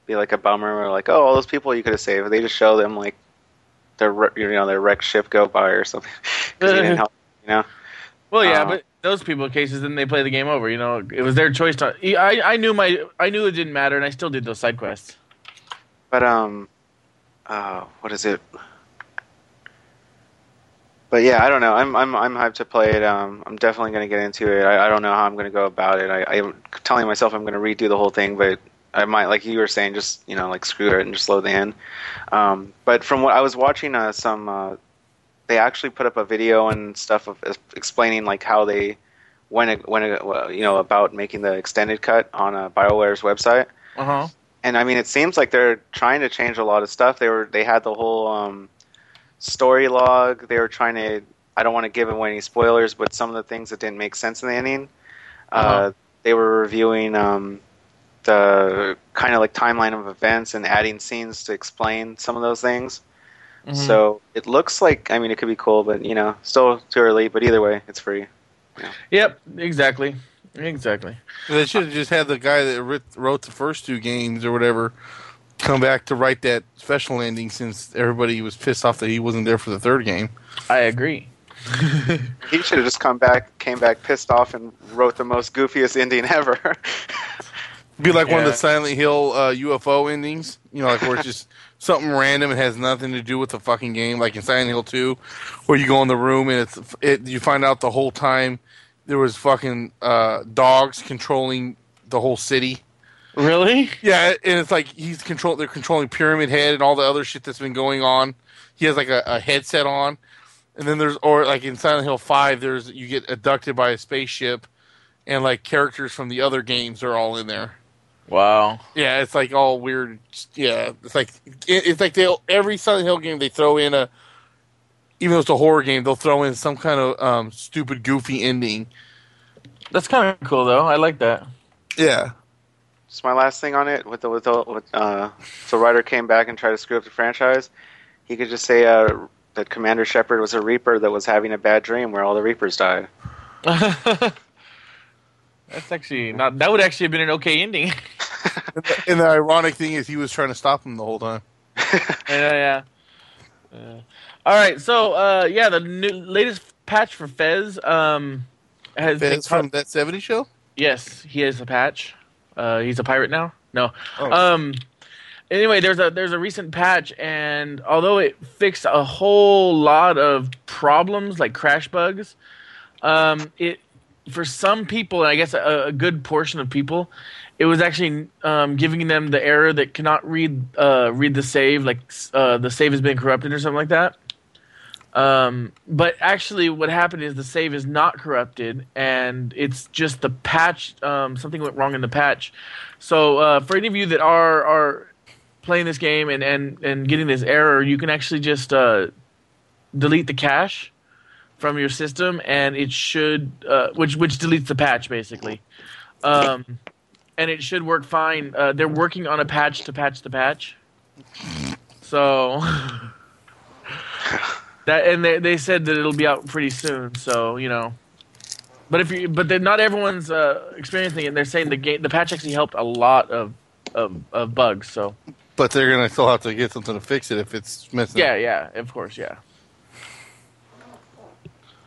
be like a bummer. Or like, oh, all those people you could have saved. They just show them like their you know their wrecked ship go by or something because you didn't help. You know. Well, yeah, Uh, but those people cases, then they play the game over. You know, it was their choice to. I I knew my I knew it didn't matter, and I still did those side quests. But um, uh, what is it? But yeah, I don't know. I'm I'm I'm hyped to play it. Um, I'm definitely gonna get into it. I, I don't know how I'm gonna go about it. I, I'm telling myself I'm gonna redo the whole thing, but I might, like you were saying, just you know, like screw it and just load the end. Um, but from what I was watching, uh, some uh, they actually put up a video and stuff of explaining like how they went it- went it, well, you know about making the extended cut on uh, Bioware's website Uh huh. and I mean, it seems like they're trying to change a lot of stuff. They were they had the whole um, story log. They were trying to. I don't want to give away any spoilers, but some of the things that didn't make sense in the ending. uh Uh-huh. they were reviewing um, the kind of like timeline of events and adding scenes to explain some of those things. Mm-hmm. So it looks like I mean it could be cool, but you know, still too early. But either way, it's free. Yep. Exactly. Exactly. They should have just had the guy that wrote the first two games or whatever come back to write that special ending since everybody was pissed off that he wasn't there for the third game. I agree. He should have just come back, came back pissed off, and wrote the most goofiest ending ever. Be like one of the Silent Hill uh, UFO endings, you know, like where it's just something random and has nothing to do with the fucking game, like in Silent Hill 2, where you go in the room and it's it, you find out the whole time there was fucking uh, dogs controlling the whole city. Really? Yeah, and it's like he's control. They're controlling Pyramid Head and all the other shit that's been going on. He has like a, a headset on, and then there's or like in Silent Hill Five, there's you get abducted by a spaceship, and like characters from the other games are all in there. Wow. Yeah, it's like all weird. Yeah, it's like it, it's like they every Silent Hill game they throw in a, even though it's a horror game, they'll throw in some kind of um, stupid, goofy ending. That's kind of cool, though. I like that. Yeah, Just my last thing on it with the with the with, uh, if the writer came back and tried to screw up the franchise, he could just say uh, that Commander Shepard was a Reaper that was having a bad dream where all the Reapers died. That's actually not. That would actually have been an okay ending. and the ironic thing is he was trying to stop him the whole time. yeah, yeah. Uh, all right, so uh, yeah, the new, latest patch for Fez um, has been It's from that '70s show. Yes, he has a patch. Uh, he's a pirate now. No. Oh. Um. Anyway, there's a there's a recent patch, and although it fixed a whole lot of problems like crash bugs, um, it for some people, and I guess a, a good portion of people, it was actually um, giving them the error that cannot read uh, read the save, like uh, the save has been corrupted or something like that. Um, but actually, what happened is the save is not corrupted, and it's just the patch. Um, something went wrong in the patch. So, uh, for any of you that are are playing this game and and and getting this error, you can actually just uh, delete the cache from your system, and it should, uh, which which deletes the patch basically. Um, and it should work fine. Uh, they're working on a patch to patch the patch. So So that and they they said that it'll be out pretty soon. So you know, but if you but then not everyone's uh, experiencing it. And they're saying the game the patch actually helped a lot of of, of bugs. So But they're gonna still have to get something to fix it if it's missing. yeah, yeah, of course, yeah.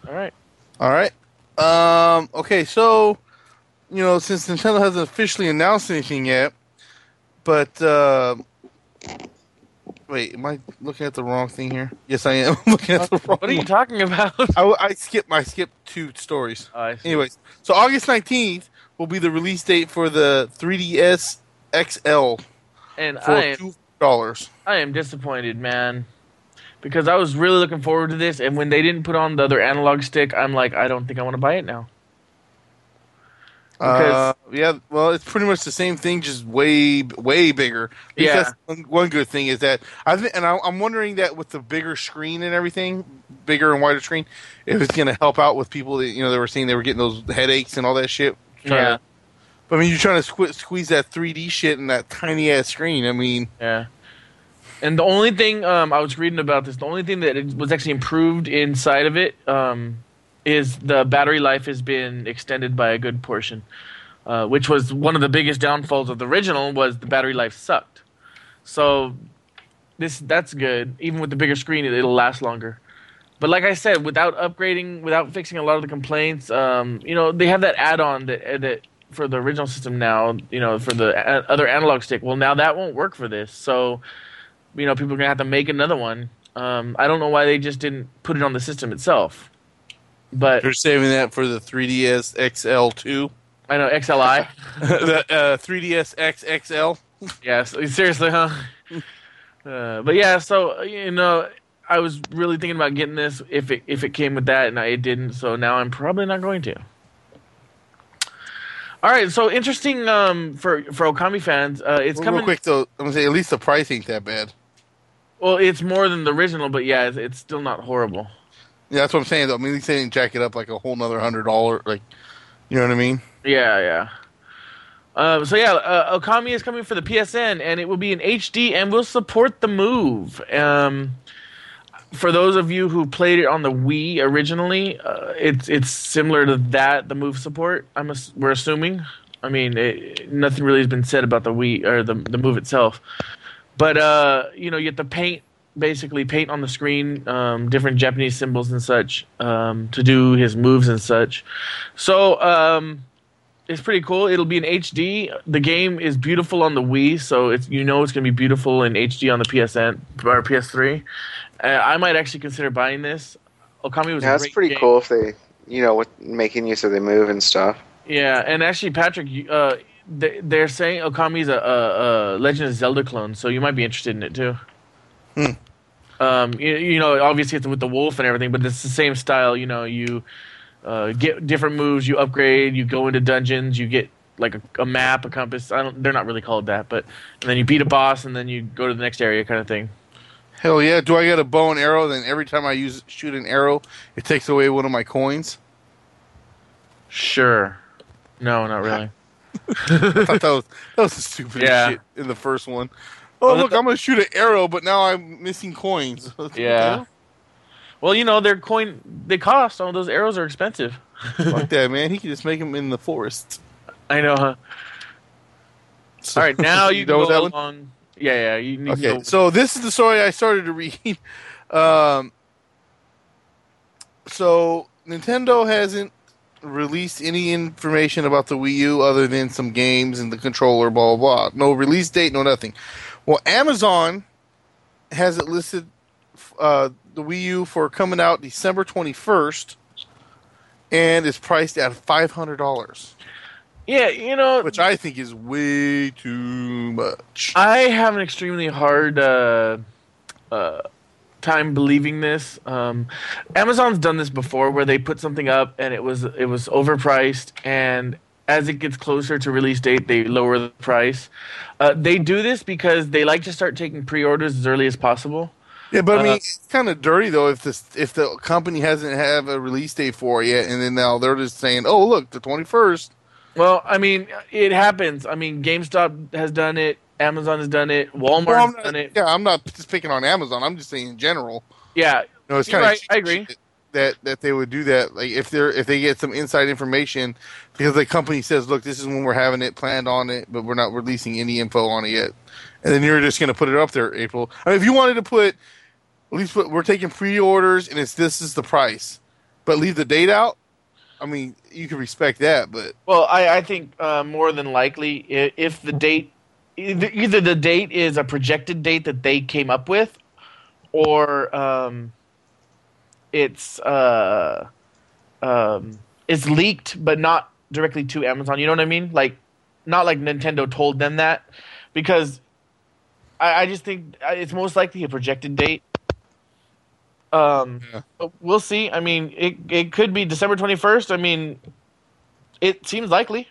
All right. All right. Um. Okay. So, you know, since Nintendo hasn't officially announced anything yet, but uh, wait, am I looking at the wrong thing here? Yes, I am looking at the wrong. What are you talking about? I, I skipped. I skipped two stories. Oh, Anyways, so August nineteenth will be the release date for the 3DS XL and for I am two dollars. I am disappointed, man. Because I was really looking forward to this, and when they didn't put on the other analog stick, I'm like, I don't think I want to buy it now. Uh, yeah, well, it's pretty much the same thing, just way, way bigger. Least Yeah. One, one good thing is that I think, and I, I'm wondering that with the bigger screen and everything, bigger and wider screen, if it's going to help out with people that you know they were saying they were getting those headaches and all that shit. Yeah. to- but I mean, you're trying to sque- squeeze that 3D shit in that tiny ass screen. I mean, Yeah. And the only thing um, I was reading about this, the only thing that it was actually improved inside of it um, is the battery life has been extended by a good portion, uh, which was one of the biggest downfalls of the original was the battery life sucked. So this that's good. Even with the bigger screen, it, it'll last longer. But like I said, without upgrading, without fixing a lot of the complaints, um, you know, they have that add-on that that for the original system now, you know, for the a- other analog stick. Well, now that won't work for this. So, you know, people are gonna have to make another one. Um, I don't know why they just didn't put it on the system itself. But they're saving that for the 3DS XL2, I know XLI. the uh, 3DS XXL. yes, seriously, huh? Uh, but yeah, so you know, I was really thinking about getting this if it if it came with that, and I, it didn't. So now I'm probably not going to. All right, so interesting um, for for Okami fans. Uh, it's Real coming. quick though, I'm gonna say at least the price ain't that bad. Well, it's more than the original, but yeah, it's, it's still not horrible. Yeah, that's what I'm saying. Though. I mean, at least they didn't jack it up like a whole nother hundred dollar. Like, you know what I mean? Yeah, yeah. Um, so yeah, uh, Okami is coming for the PSN, and it will be in HD, and will support the Move. Um, for those of you who played it on the Wii originally, uh, it's it's similar to that. The Move support. I'm ass- we're assuming. I mean, it, nothing really has been said about the Wii or the the Move itself, but uh, you know, you get the paint basically paint on the screen, um, different Japanese symbols and such um, to do his moves and such. So. Um, it's pretty cool. It'll be in HD. The game is beautiful on the Wii, so it's you know it's gonna be beautiful in HD on the PSN or PS3. Uh, I might actually consider buying this. Okami was Yeah, a that's pretty game. cool if they, you know, with making use of the move and stuff. Yeah, and actually, Patrick, you- uh, they, they're saying Okami's a, a, a Legend of Zelda clone, so you might be interested in it too. Hmm. Um, you, you know, obviously it's with the wolf and everything, but it's the same style. You know, you uh, get different moves, you upgrade, you go into dungeons, you get like a, a map, a compass. I don't. They're not really called that, but and then you beat a boss, and then you go to the next area, kind of thing. Hell yeah! Do I get a bow and arrow? Then every time I use shoot an arrow, it takes away one of my coins. Sure. No, not really. I thought that was that was the stupidest Yeah. shit in the first one. Oh look, I'm gonna shoot an arrow, but now I'm missing coins. Yeah. Well, you know, they're coin they cost. All those arrows are expensive. Fuck that, man. He can just make them in the forest. I know, huh? So- All right, now you, you know go that one? along. Yeah, yeah. You need Okay, so this is the story I started to read. Um, so Nintendo hasn't released any information about the Wii U other than some games and the controller, blah blah blah. No release date, no nothing. Well, Amazon has it listed uh, the Wii U for coming out December twenty first, and is priced at five hundred dollars, yeah, you know, which I think is way too much. I have an extremely hard uh, uh, time believing this. Um, Amazon's done this before, where they put something up and it was it was overpriced, and as it gets closer to release date, they lower the price. Uh, they do this because they like to start taking pre-orders as early as possible. Yeah, but I mean, Uh, it's kind of dirty though if this if the company hasn't have a release date for it yet, and then now they're just saying, "Oh, look, the twenty first. Well, I mean, it happens. I mean, GameStop has done it. Amazon has done it. Walmart Well, done it. yeah, I'm not just picking on Amazon. I'm just saying in general. Yeah, know, it's You're right, I agree. That that they would do that. Like if they're if they get some inside information because the company says, "Look, this is when we're having it planned on it, but we're not releasing any info on it yet," and then you're just going to put it up there, April. I mean, if you wanted to put at least put, we're taking pre-orders and it's this is the price, but leave the date out. I mean, you can respect that, but Well, I, I think uh, more than likely, if the date, either the date is a projected date that they came up with, or um, it's uh, um, it's leaked, but not directly to Amazon. You know what I mean? Like, not like Nintendo told them that, because I, I just think it's most likely a projected date. Um, Yeah. we'll see. I mean, it it could be December twenty first. I mean, it seems likely.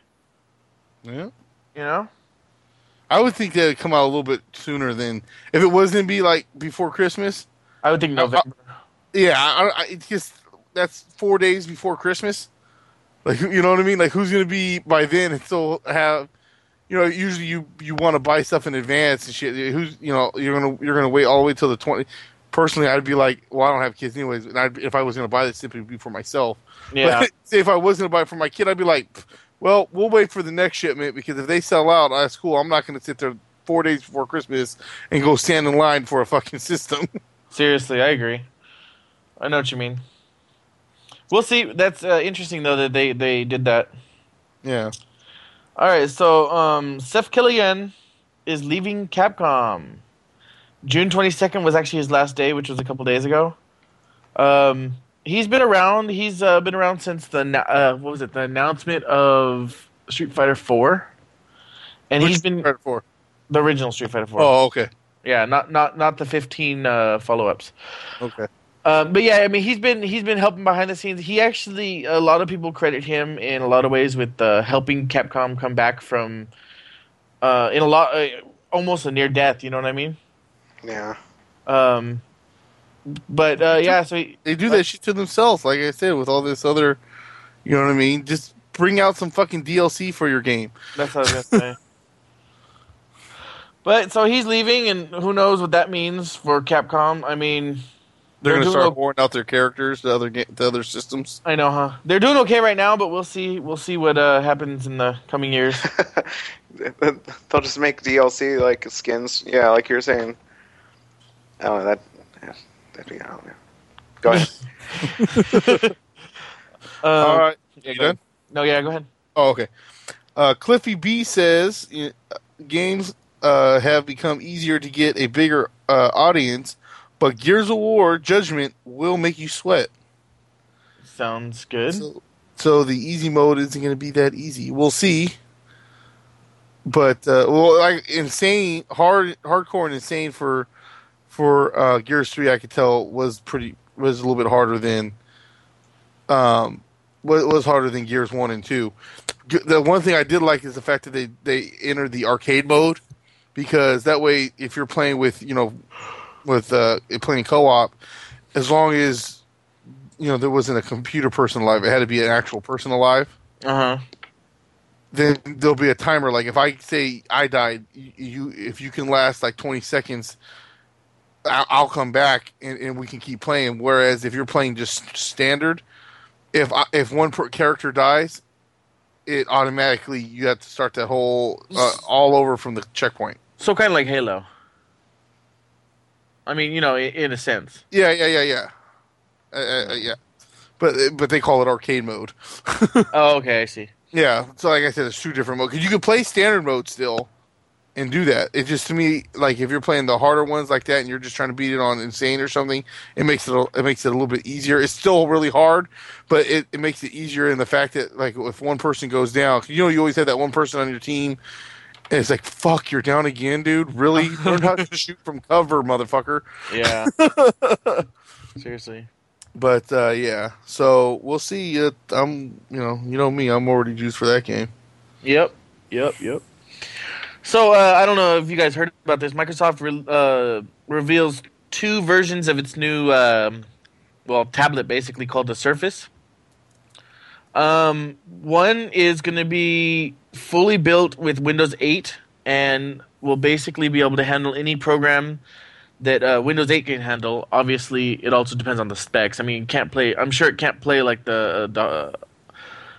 yeah. You know. I would think that would come out a little bit sooner than if it was to be like before Christmas. I would think November. Yeah, I, I, it's just that's four days before Christmas. Like you know what I mean? Like who's going to be by then and still have? You know, usually you you want to buy stuff in advance and shit. Who's you know you're gonna you're gonna wait all the way till the twenty. Personally, I'd be like, well, I don't have kids anyways. And I'd, if I was gonna buy this, simply would be for myself. yeah. But say if I was gonna buy it for my kid, I'd be like, well, we'll wait for the next shipment because if they sell out, that's cool. I'm not gonna sit there four days before Christmas and go stand in line for a fucking system. Seriously, I agree. I know what you mean. We'll see. That's uh, interesting though that they they did that. yeah. All right, so um, Seth Killian is leaving Capcom. June twenty second was actually his last day, which was a couple days ago. Um, he's been around. He's uh, been around since the uh, what was it? The announcement of Street Fighter Four, and Which he's been the original Street Fighter Four. Oh, okay, Yeah, not not not the fifteen uh, follow ups. okay. Um, but yeah, I mean, he's been he's been helping behind the scenes. He actually, a lot of people credit him in a lot of ways with uh, helping Capcom come back from, uh, in a lot, uh, almost a near death. You know what I mean? Yeah. Um, but uh, yeah, so he, They do that shit to themselves, like I said, with all this other. You know what I mean? Just bring out some fucking DLC for your game. that's what I was gonna say. But so he's leaving, and who knows what that means for Capcom? I mean, They're, They're going to doing start okay. pouring out their characters to other ga- to other systems. I know, huh? They're doing okay right now, but we'll see. We'll see what uh, happens in the coming years. They'll just make DLC like skins. Yeah, like you're saying. Oh, don't that. yeah, That'd be, I don't know. Go ahead. Um, all right, yeah, you go done? No, yeah, go ahead. Oh, okay. Uh, Cliffy B says uh, games uh, have become easier to get a bigger uh, audience, but Gears of War Judgment will make you sweat. Sounds good. So, so the easy mode isn't going to be that easy. We'll see. But uh, well, like insane, hard, hardcore, and insane for for uh, Gears Three, I could tell was pretty was a little bit harder than um was, was harder than Gears One and Two. The one thing I did like is the fact that they they entered the arcade mode because that way, if you're playing with you know with uh, playing co-op, as long as you know there wasn't a computer person alive, it had to be an actual person alive. Uh huh. Then there'll be a timer. Like if I say I died, you, if you can last like 20 seconds, I'll, I'll come back and, and we can keep playing. Whereas if you're playing just standard, if I, if one per character dies, it automatically you have to start that whole uh, all over from the checkpoint. So kind of like Halo. I mean, you know, in, in a sense. Yeah, yeah, yeah, yeah, uh, uh, yeah. But but they call it arcade mode. Oh, okay, I see. Yeah, so like I said, it's two different modes. You can play standard mode still and do that. It just to me, like if you're playing the harder ones like that, and you're just trying to beat it on insane or something, it makes it a, it makes it a little bit easier. It's still really hard, but it, it makes it easier in the fact that like if one person goes down, you know you always have that one person on your team, and it's like fuck, you're down again, dude. Really, learn how to shoot from cover, motherfucker. Yeah. Seriously. But uh, yeah, so we'll see. Uh, I'm you know you know me, I'm already juiced for that game. Yep. Yep. Yep. So uh, I don't know if you guys heard about this. Microsoft re- uh, reveals two versions of its new, um, well, tablet, basically called the Surface. Um, one is going to be fully built with Windows 8 and will basically be able to handle any program that uh, Windows 8 can handle. Obviously, it also depends on the specs. I mean, can't play. I'm sure it can't play like the, the uh,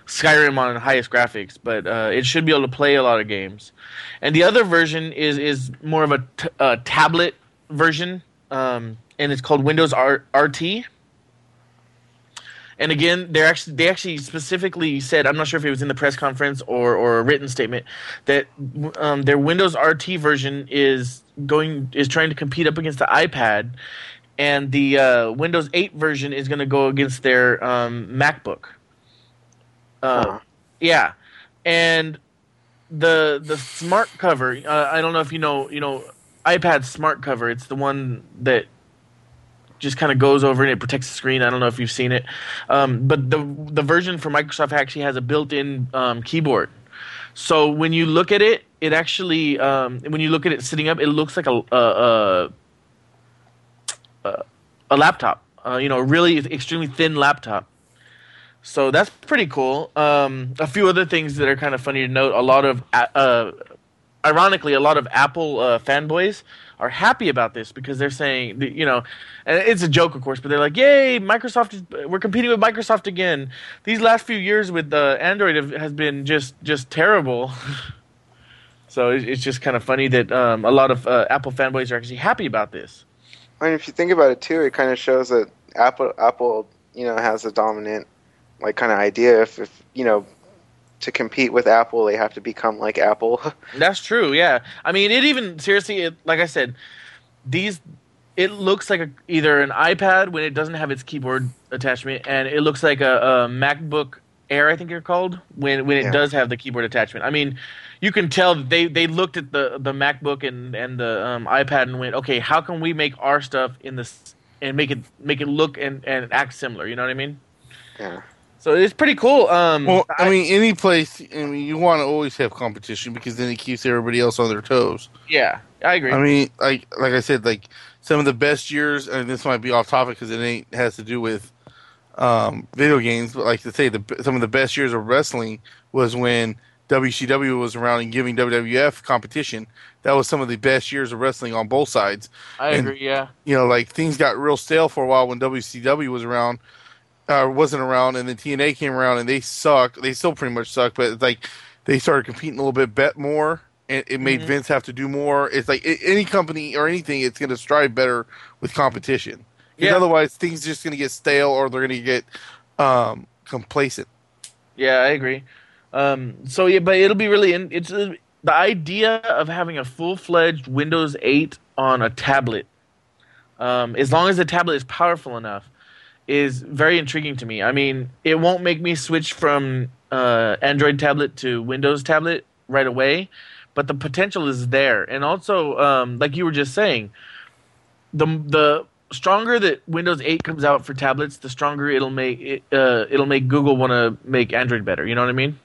Skyrim on highest graphics, but uh, it should be able to play a lot of games. And the other version is is more of a t- uh, tablet version, um, and it's called Windows R- RT. And again, they're actually they actually specifically said I'm not sure if it was in the press conference or or a written statement that um, their Windows RT version is going is trying to compete up against the iPad, and the uh, Windows 8 version is going to go against their um, MacBook. Uh, Huh. Yeah, and the the smart cover. Uh, I don't know if you know you know iPad smart cover. It's the one that just kind of goes over and it protects the screen. I don't know if you've seen it, um, but the the version for Microsoft actually has a built-in um, keyboard. So when you look at it, it actually um, when you look at it sitting up, it looks like a a, a, a laptop. Uh, you know, really extremely thin laptop. So that's pretty cool. Um, a few other things that are kind of funny to note. A lot of, uh, ironically, a lot of Apple uh, fanboys are happy about this because they're saying, you know, and it's a joke, of course, but they're like, "Yay, Microsoft! Is, we're competing with Microsoft again." These last few years with uh, Android have, has been just just terrible. so it's, just kind of funny that um, a lot of uh, Apple fanboys are actually happy about this. I mean, if you think about it too, it kind of shows that Apple, Apple, you know, has a dominant, like, kind of idea. If, if you know, to compete with Apple, they have to become like Apple. That's true. Yeah. I mean, it even seriously, it, like I said, these it looks like a, either an iPad when it doesn't have its keyboard attachment, and it looks like a, a MacBook Air, I think they're called, when when it Yeah. does have the keyboard attachment. I mean, you can tell they they looked at the the MacBook and and the um, iPad and went, okay, how can we make our stuff in this and make it make it look and and act similar? You know what I mean? yeah. So it's pretty cool. Um, Well, I mean, any place, I mean, you want to always have competition because then it keeps everybody else on their toes. yeah, I agree. I mean, like like I said, like some of the best years, and this might be off topic because it ain't has to do with um, video games, but like to say, the some of the best years of wrestling was when WCW was around and giving WWF competition. That was some of the best years of wrestling on both sides. I and- agree. Yeah. You know, like things got real stale for a while when WCW was around. Uh, wasn't around, and then TNA came around, and they suck. They still pretty much suck, but it's like they started competing a little bit bet more, and it made Mhm. Vince have to do more. It's like any company or anything, it's going to strive better with competition. Because Yeah. otherwise, things just going to get stale, or they're going to get um, complacent. Yeah, I agree. Um, so yeah, but it'll be really in, it's uh, the idea of having a full fledged Windows 8 on a tablet. Um, as long as the tablet is powerful enough, is very intriguing to me. I mean, it won't make me switch from uh, Android tablet to Windows tablet right away, but the potential is there. And also, um, like you were just saying, the the stronger that Windows 8 comes out for tablets, the stronger it'll make it, uh, it'll make Google want to make Android better. You know what I mean?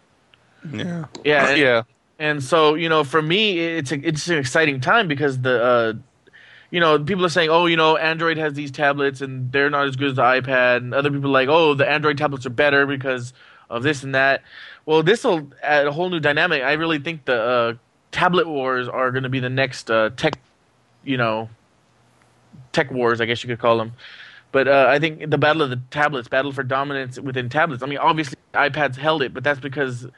Yeah, Yeah, and, yeah. and so you know, for me, it's a, it's an exciting time because the uh, you know people are saying, oh, you know, Android has these tablets and they're not as good as the iPad, and other people are like, oh, the Android tablets are better because of this and that. Well, this will add a whole new dynamic. I really think the uh, tablet wars are going to be the next uh, tech, you know, tech wars, I guess you could call them. But uh, I think the battle of the tablets, battle for dominance within tablets. I mean, obviously iPads held it, but that's because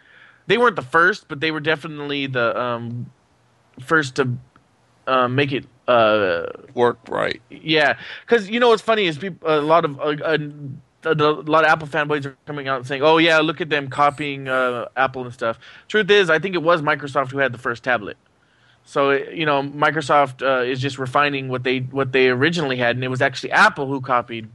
they weren't the first, but they were definitely the um, first to uh, make it. Uh, Worked right. yeah, because you know what's funny is people a lot of uh, uh, a, a lot of Apple fanboys are coming out and saying, "Oh yeah, look at them copying uh, Apple and stuff." Truth is, I think it was Microsoft who had the first tablet. So you know, Microsoft uh, is just refining what they what they originally had, and it was actually Apple who copied.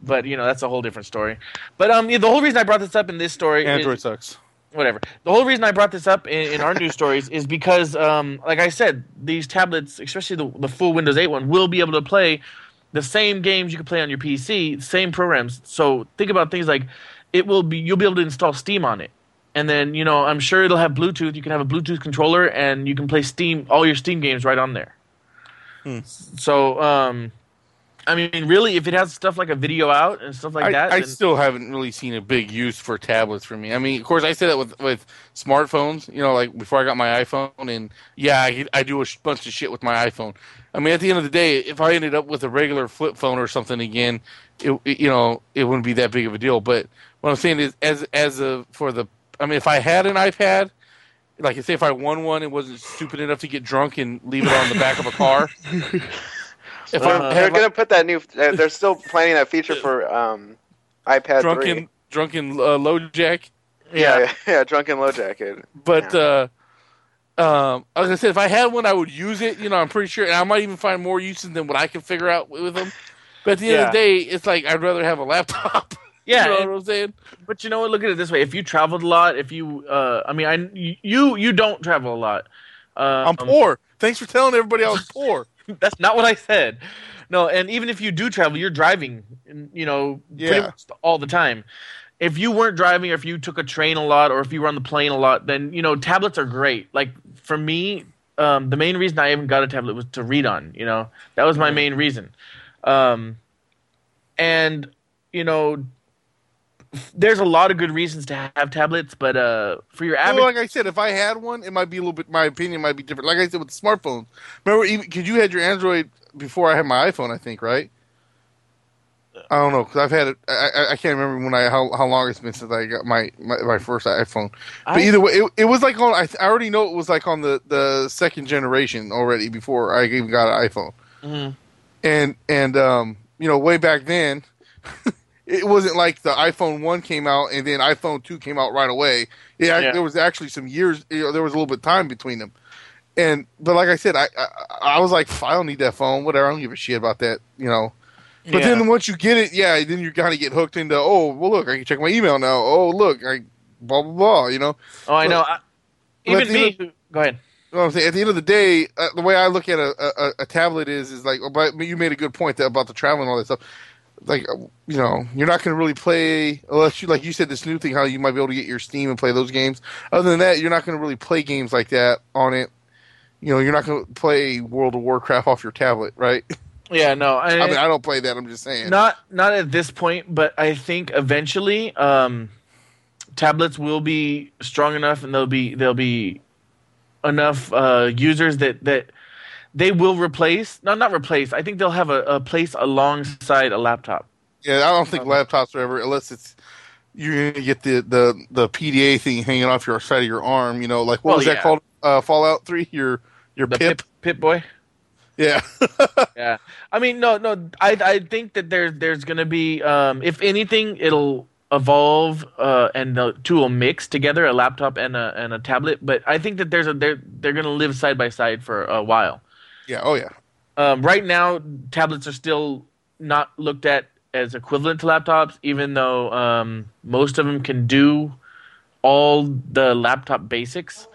But you know, that's a whole different story. But um, yeah, the whole reason I brought this up in this story, is- Android sucks. Whatever. The whole reason I brought this up in, in our news stories is because, um, like I said, these tablets, especially the, the full Windows 8 one, will be able to play the same games you can play on your PC, same programs. So think about things like it will be you'll be able to install Steam on it, and then you know I'm sure it'll have Bluetooth. You can have a Bluetooth controller, and you can play Steam all your Steam games right on there. Hmm. So um, I mean, really, if it has stuff like a video out and stuff like I, that, I then- still haven't really seen a big use for tablets for me. I mean, of course, I say that with with smartphones. You know, like before I got my iPhone, and yeah, I, I do a sh- bunch of shit with my iPhone. I mean, at the end of the day, if I ended up with a regular flip phone or something again, it, it- you know, it wouldn't be that big of a deal. But what I'm saying is, as as a for the, I mean, if I had an iPad. Like, you say, if I won one and wasn't stupid enough to get drunk and leave it on the back of a car, if They're, Uh, they're gonna put that new. uh, They're still planning that feature for um, iPad drunken 3. drunken uh, LoJack, Yeah, yeah, yeah, drunken low jacket. But uh, um, like I said, if I had one, I would use it. You know, I'm pretty sure, and I might even find more uses than what I can figure out with them. But at the end of the day, it's like I'd rather have a laptop. yeah. you know and- what I'm saying? but you know what? Look at it this way: if you traveled a lot, if you, uh, I mean, I you you don't travel a lot. Um, I'm poor. Thanks for telling everybody I was poor. That's not what I said. No, and even if you do travel, you're driving, you know, Yeah. all the time. If you weren't driving, or if you took a train a lot, or if you were on the plane a lot, then you know tablets are great. Like for me, um, the main reason I even got a tablet was to read on. You know, that was my main reason. Um, and you know, there's a lot of good reasons to have tablets, but uh, for your average, Well, like I said, if I had one, it might be a little bit. My opinion might be different. Like I said with the smartphones. Remember, even because you had your Android before I had my iPhone, I think, right? I don't know because I've had it. I, I, I can't remember when I how, how long it's been since I got my my, my first iPhone. But I- either way, it, it was like on. I, I already know it was like on the the second generation already before I even got an iPhone. Mhm. And and um, you know, way back then, it wasn't like the iPhone one came out and then iPhone two came out right away. Yeah, Yeah. there was actually some years. You know, there was a little bit of time between them. And but like I said, I, I I was like, I don't need that phone. Whatever, I don't give a shit about that. You know. But Yeah. then once you get it, yeah, then you kind of get hooked into. Oh, well, look, I can check my email now. Oh, look, I blah blah blah. You know. oh, I know. I, even me. other- go ahead. You what I'm saying? At the end of the day, uh, the way I look at a, a, a tablet is is like, oh, but you made a good point that about the travel and all that stuff. Like, uh, you know, you're not going to really play unless you, like you said, this new thing, how you might be able to get your Steam and play those games. Other than that, you're not going to really play games like that on it. You know, you're not going to play World of Warcraft off your tablet, right? Yeah, no. I, I mean, I don't play that. I'm just saying. not not at this point, but I think eventually um, tablets will be strong enough, and there'll be there'll be enough uh, users that that they will replace. No, not replace. I think they'll have a, a place alongside a laptop. Yeah, I don't think laptops are ever unless it's you're gonna get the, the, the PDA thing hanging off your side of your arm. You know, like what Well, was that called? Uh, Fallout Three. Your your The pip. Pip Pip Boy. Yeah. Yeah, I mean, no, no. I I think that there's there's gonna be, um, if anything, it'll evolve uh, and the two will mix together, a laptop and a and a tablet. But I think that there's a they're they're gonna live side by side for a while. Yeah. Oh yeah. Um, right now, tablets are still not looked at as equivalent to laptops, even though um, most of them can do all the laptop basics.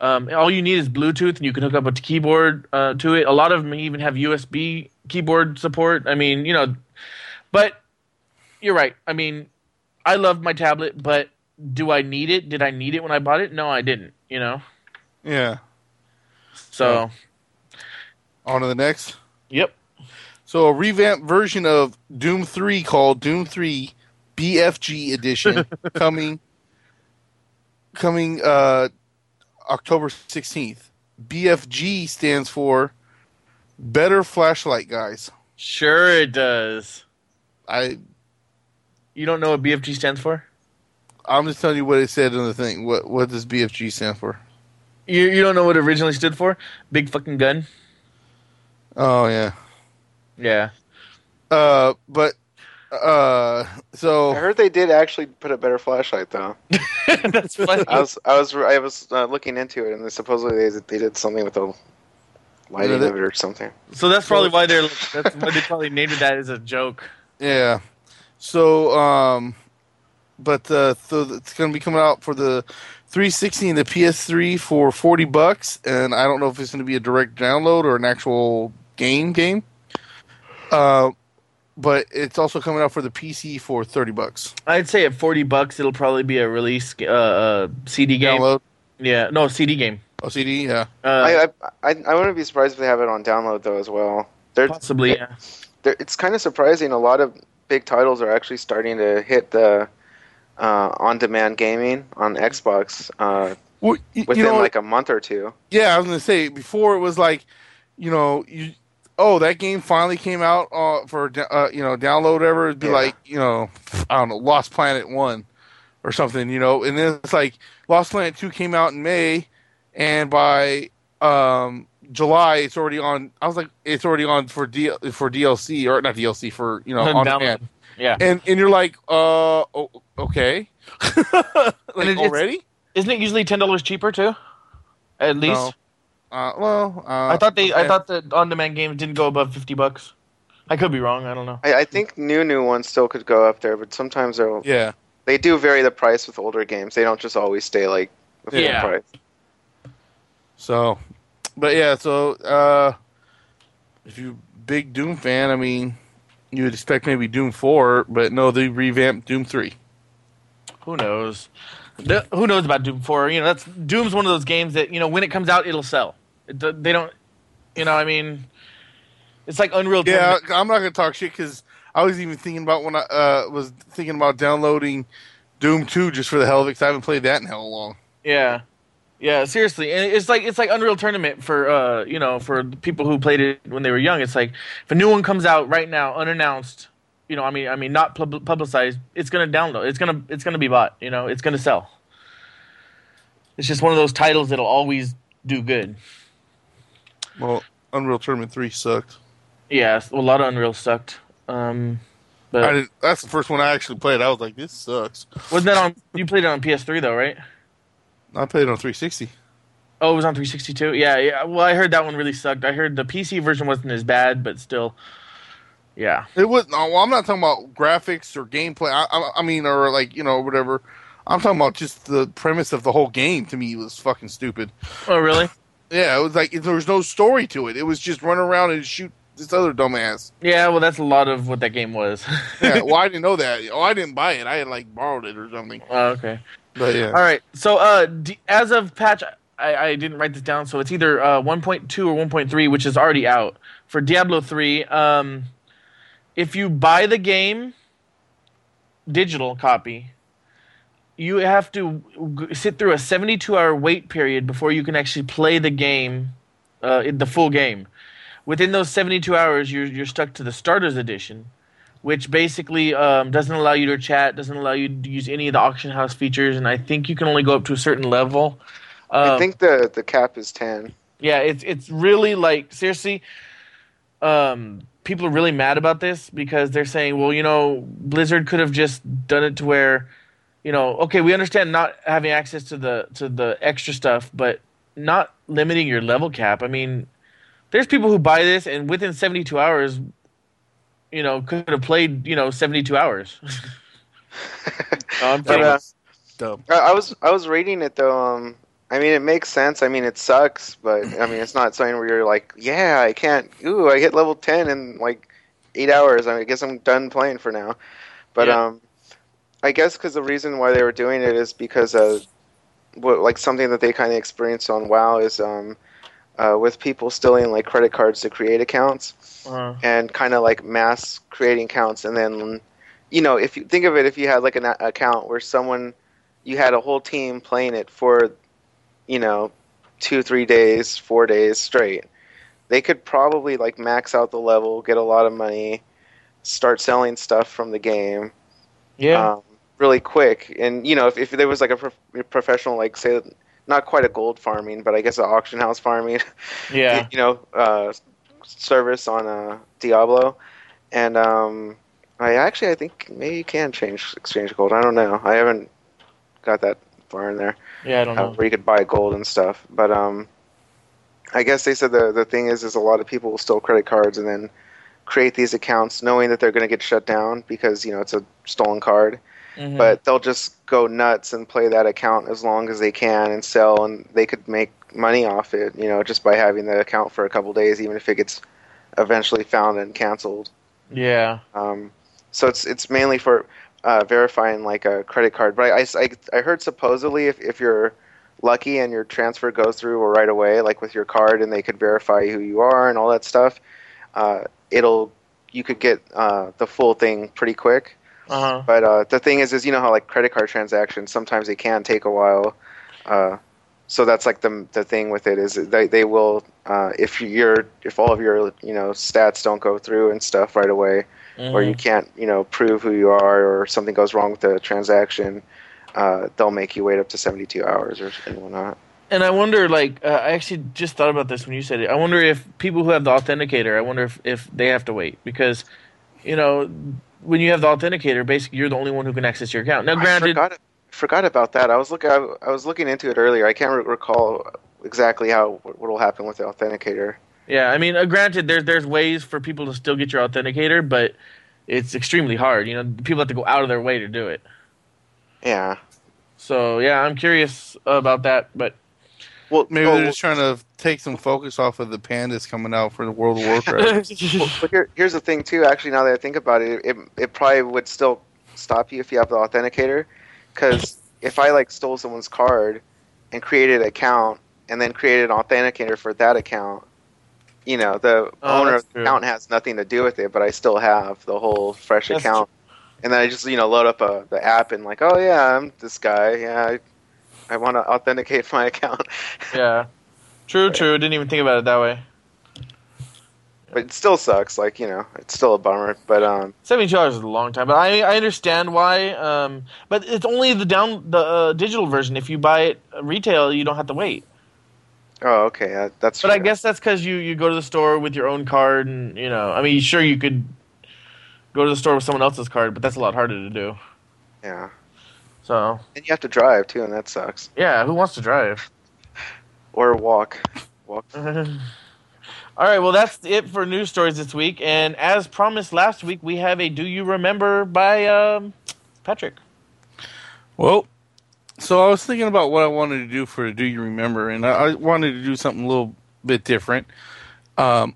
Um, all you need is Bluetooth, and you can hook up a keyboard uh, to it. A lot of them even have USB keyboard support. I mean, you know, but you're right. I mean, I love my tablet, but do I need it? Did I need it when I bought it? No, I didn't. You know, Yeah. so On to the next. yep. So a revamped version of Doom 3 called Doom 3 BFG edition coming coming uh October 16th. BFG stands for Better Flashlight Guys. Sure, it does. I You don't know what BFG stands for? I'm just telling you what it said in the thing. What what does BFG stand for? You you don't know what it originally stood for? Big fucking gun. Oh yeah. Yeah. Uh but uh so I heard they did actually put a better flashlight though. That's funny. I was I was I was uh, looking into it, and supposedly they, they did something with the lighting Yeah, they- of it or something. so that's probably why they're that's why they probably named it that as a joke. Yeah. So, um, but uh, so it's going to be coming out for the 360 and the PS3 for 40 bucks, and I don't know if it's going to be a direct download or an actual game game. Uh, but it's also coming out for the PC for 30 bucks. I'd say at forty bucks it'll probably be a release uh, uh CD game. Download. Yeah, no CD game. Oh, CD. Yeah. Uh, I, I I I wouldn't be surprised if they have it on download though as well. They're possibly. Yeah. there, it's kind of surprising. A lot of big titles are actually starting to hit the uh, on-demand gaming on Xbox uh, Well, y- within you know, like a month or two. yeah, I was gonna say before it was like, you know, you oh that game finally came out uh, for uh, you know download whatever. It'd be Yeah. like you know I don't know Lost Planet One or something, you know, and then it's like Lost Planet Two came out in May, and by um, July it's already on. I was like, it's already on for D- for DLC or not DLC for you know on demand. Yeah. And and you're like, uh, oh, okay, like And it- already. Isn't it usually ten dollars cheaper too? At least. No. Uh, well, uh, I thought they. I thought the on-demand games didn't go above fifty bucks. I could be wrong. I don't know. I, I think new new ones still could go up there, but sometimes they'll Yeah. they do vary the price with older games. They don't just always stay like the full Yeah. price. So, but yeah, so uh, if you're big Doom fan, I mean, you would expect maybe Doom four, but no, they revamped Doom three. Who knows? The- who knows about Doom Four? You know, that's Doom's one of those games that you know when it comes out, it'll sell. It, they don't. You know, I mean, it's like Unreal. Yeah, Tournament. I'm not gonna talk shit because I was even thinking about when I uh, was thinking about downloading Doom two just for the hell of it. 'cause I haven't played that in hell long. Yeah, yeah. Seriously, and it's like it's like Unreal Tournament for uh you know for people who played it when they were young. It's like if a new one comes out right now unannounced, you know, I mean, I mean, not pub- publicized, it's gonna download. It's gonna it's gonna be bought. You know, it's gonna sell. It's just one of those titles that'll always do good. Well, Unreal Tournament three sucked. Yeah, a lot of Unreal sucked. Um, but I didn't, that's the first one I actually played. I was like, this sucks. wasn't that on? You played it on PS3 though, right? I played it on 360. Oh, it was on 362. Yeah, yeah. Well, I heard that one really sucked. I heard the PC version wasn't as bad, but still, yeah. It was. No, well, I'm not talking about graphics or gameplay. I, I, I mean, or like you know whatever. I'm talking about just the premise of the whole game. To me, was fucking stupid. Oh, really? Yeah, it was like there was no story to it. It was just run around and shoot this other dumbass. Yeah. Well, that's a lot of what that game was. Yeah, well, I didn't know that. Oh, I didn't buy it. I had like borrowed it or something. oh, okay. But yeah, All right. So, uh, d- as of patch, I, I didn't write this down, so it's either uh, 1.2 or 1.3, which is already out for Diablo 3. Um, if you buy the game, digital copy, you have to g- sit through a 72 hour wait period before you can actually play the game, uh, in the full game. Within those 72 hours, you're, you're stuck to the starters edition, which basically um, doesn't allow you to chat, doesn't allow you to use any of the auction house features, and I think you can only go up to a certain level. I Um, think the the cap is ten. yeah, it's it's really like seriously. Um, people are really mad about this because they're saying, well, you know, Blizzard could have just done it to where, you know, okay, we understand not having access to the to the extra stuff, but not limiting your level cap. I mean, there's people who buy this and within 72 hours, you know, could have played, you know, 72 hours. No, I'm But, uh, dumb. I, I was I was reading it though. Um, I mean, it makes sense. I mean, it sucks, but I mean, it's not something where you're like, yeah, I can't. Ooh, I hit level ten in like eight hours. I, guess I'm done playing for now. But Yeah. um, I guess because the reason why they were doing it is because uh, what like something that they kind of experienced on WoW is um, uh, with people stealing like credit cards to create accounts uh, and kind of like mass creating accounts and then you know if you think of it if you had like an a- account where someone you had a whole team playing it for you know two three days four days straight they could probably like max out the level get a lot of money start selling stuff from the game yeah, um, really quick. And you know, if, if there was like a pro- professional, like say, not quite a gold farming, but I guess an auction house farming, yeah. you know, uh, service on uh, Diablo, and um, I actually I think maybe you can change exchange gold. I don't know. I haven't got that far in there Yeah, I don't uh, know. where you could buy gold and stuff. But um, I guess they said the the thing is, is a lot of people will steal credit cards and then create these accounts knowing that they're going to get shut down because you know it's a stolen card. Mhm. But they'll just go nuts and play that account as long as they can and sell, and they could make money off it. You know, just by having the account for a couple days, even if it gets eventually found and canceled. yeah. Um, so it's it's mainly for uh, verifying like a credit card. But I, I, I heard supposedly if, if you're lucky and your transfer goes through right away, like with your card, and they could verify who you are and all that stuff, uh, it'll you could get uh, the full thing pretty quick. Uh huh. But uh, the thing is, is you know how like credit card transactions sometimes they can take a while. Uh, so that's like the the thing with it is they they will uh, if you're if all of your you know stats don't go through and stuff right away, or you can't you know prove who you are, or something goes wrong with the transaction, uh, they'll make you wait up to seventy two hours or whatnot. And I wonder, like, uh, I actually just thought about this when you said it. I wonder if people who have the authenticator, I wonder if, if they have to wait because, you know, when you have the authenticator, basically you're the only one who can access your account. Now, I granted, forgot, forgot about that. I was looking. I, I was looking into it earlier. I can't re- recall exactly how what will happen with the authenticator. Yeah, I mean, uh, granted, there's there's ways for people to still get your authenticator, but it's extremely hard. You know, people have to go out of their way to do it. Yeah. So yeah, I'm curious about that, but Well, Maybe oh, they're just trying to take some focus off of the pandas coming out for the World of Warcraft. well, but here, here's the thing too. Actually, now that I think about it, it, it probably would still stop you if you have the authenticator. Because if I like stole someone's card and created an account and then created an authenticator for that account, you know, the Oh, owner of the true. account has nothing to do with it, but I still have the whole fresh That's account. And then I just you know load up a, the app and like, oh yeah, I'm this guy. Yeah, I, I want to authenticate my account. yeah, true, true. Didn't even think about it that way. but it still sucks. Like you know, it's still a bummer. But um, Seventy dollars is a long time, but I I understand why. Um, but it's only the down the uh, digital version. If you buy it uh, retail, you don't have to wait. Oh okay, that, that's. But I guess that's because you you go to the store with your own card, and you know, I mean, sure you could go to the store with someone else's card, but that's a lot harder to do. yeah, So and you have to drive too, and that sucks. yeah, who wants to drive? Or walk, walk. All right, well, that's it for news stories this week. And as promised last week, we have a "Do You Remember" by um, Patrick. well, so I was thinking about what I wanted to do for Do You Remember, and I, I wanted to do something a little bit different. Um,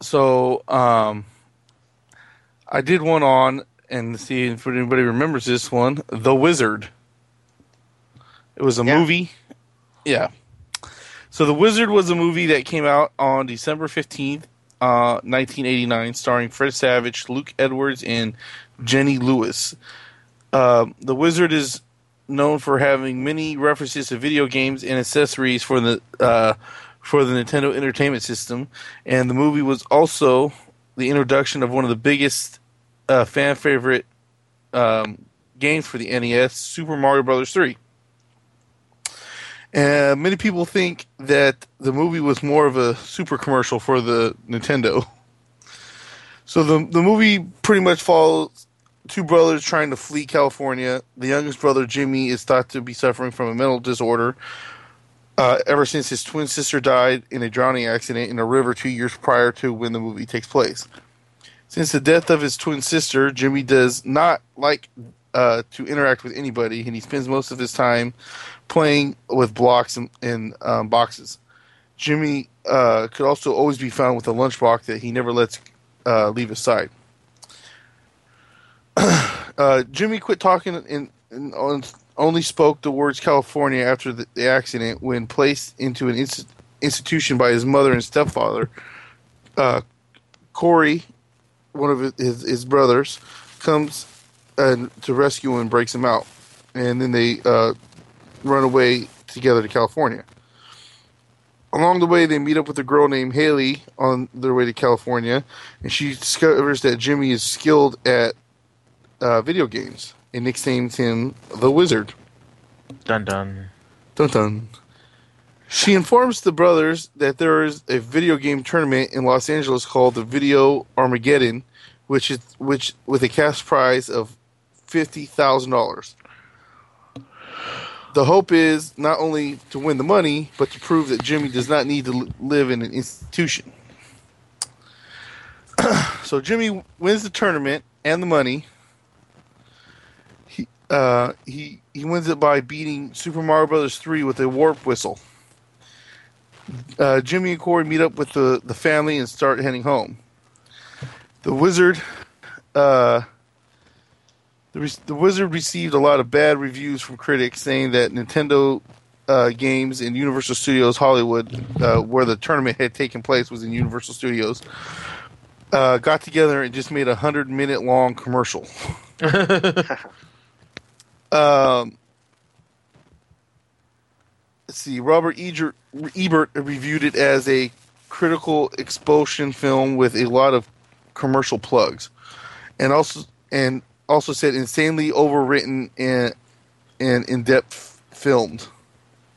so um, I did one on, and see if anybody remembers this one, The Wizard. It was a Yeah. movie. Yeah. So The Wizard was a movie that came out on December 15th, uh, 1989, starring Fred Savage, Luke Edwards, and Jenny Lewis. Um, the Wizard is known for having many references to video games and accessories for the uh, for the Nintendo Entertainment System, and the movie was also the introduction of one of the biggest uh, fan favorite um, games for the NES, Super Mario Brothers 3. And many people think that the movie was more of a super commercial for the Nintendo. So the the movie pretty much follows two brothers trying to flee California. The youngest brother, Jimmy, is thought to be suffering from a mental disorder uh, ever since his twin sister died in a drowning accident in a river two years prior to when the movie takes place. Since the death of his twin sister, Jimmy does not like uh, to interact with anybody, and he spends most of his time playing with blocks and, and um, boxes. Jimmy uh, could also always be found with a lunchbox that he never lets uh, leave his side. uh, Jimmy quit talking and, and only spoke the words California after the, the accident when placed into an inst- institution by his mother and stepfather. Uh, Corey, one of his, his, brothers, comes uh, to rescue him and breaks him out. And then they uh, run away together to California. Along the way, they meet up with a girl named Haley on their way to California, and she discovers that Jimmy is skilled at uh, video games and nicknames him the Wizard. Dun dun. Dun dun. She informs the brothers that there is a video game tournament in Los Angeles called the Video Armageddon, which is which with a cash prize of fifty thousand dollars. The hope is not only to win the money, but to prove that Jimmy does not need to live in an institution. so Jimmy wins the tournament and the money. He uh, he he wins it by beating Super Mario Brothers three with a warp whistle. Uh, Jimmy and Corey meet up with the, the family and start heading home. The wizard, uh, the, re- the wizard received a lot of bad reviews from critics, saying that Nintendo uh, games in Universal Studios Hollywood, uh, where the tournament had taken place, was in Universal Studios, uh, got together and just made a hundred minute long commercial. Um, let's see. Robert Ebert, Ebert reviewed it as a critical expulsion film with a lot of commercial plugs, and also and also said insanely overwritten and and in depth filmed,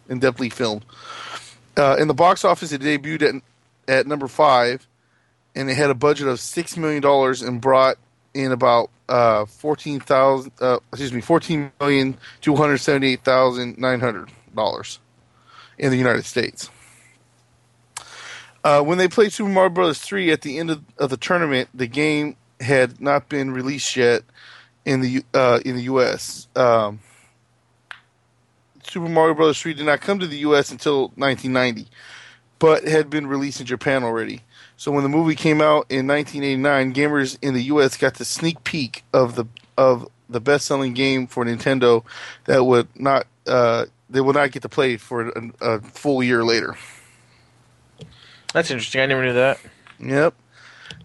in depthly filmed. Uh, in the box office, it debuted at at number five, and it had a budget of six million dollars and brought in about uh, fourteen thousand. Uh, excuse me, fourteen million two hundred seventy-eight thousand nine hundred dollars in the United States. Uh, when they played Super Mario Bros. three at the end of, of, the tournament, the game had not been released yet in the uh, in the U.S. Um, Super Mario Bros. three did not come to the U.S. until 1990, but had been released in Japan already. So when the movie came out in 1989, gamers in the U.S. got the sneak peek of the of the best-selling game for Nintendo that would not uh, they would not get to play for a, a, full year later. That's interesting. I never knew that. Yep.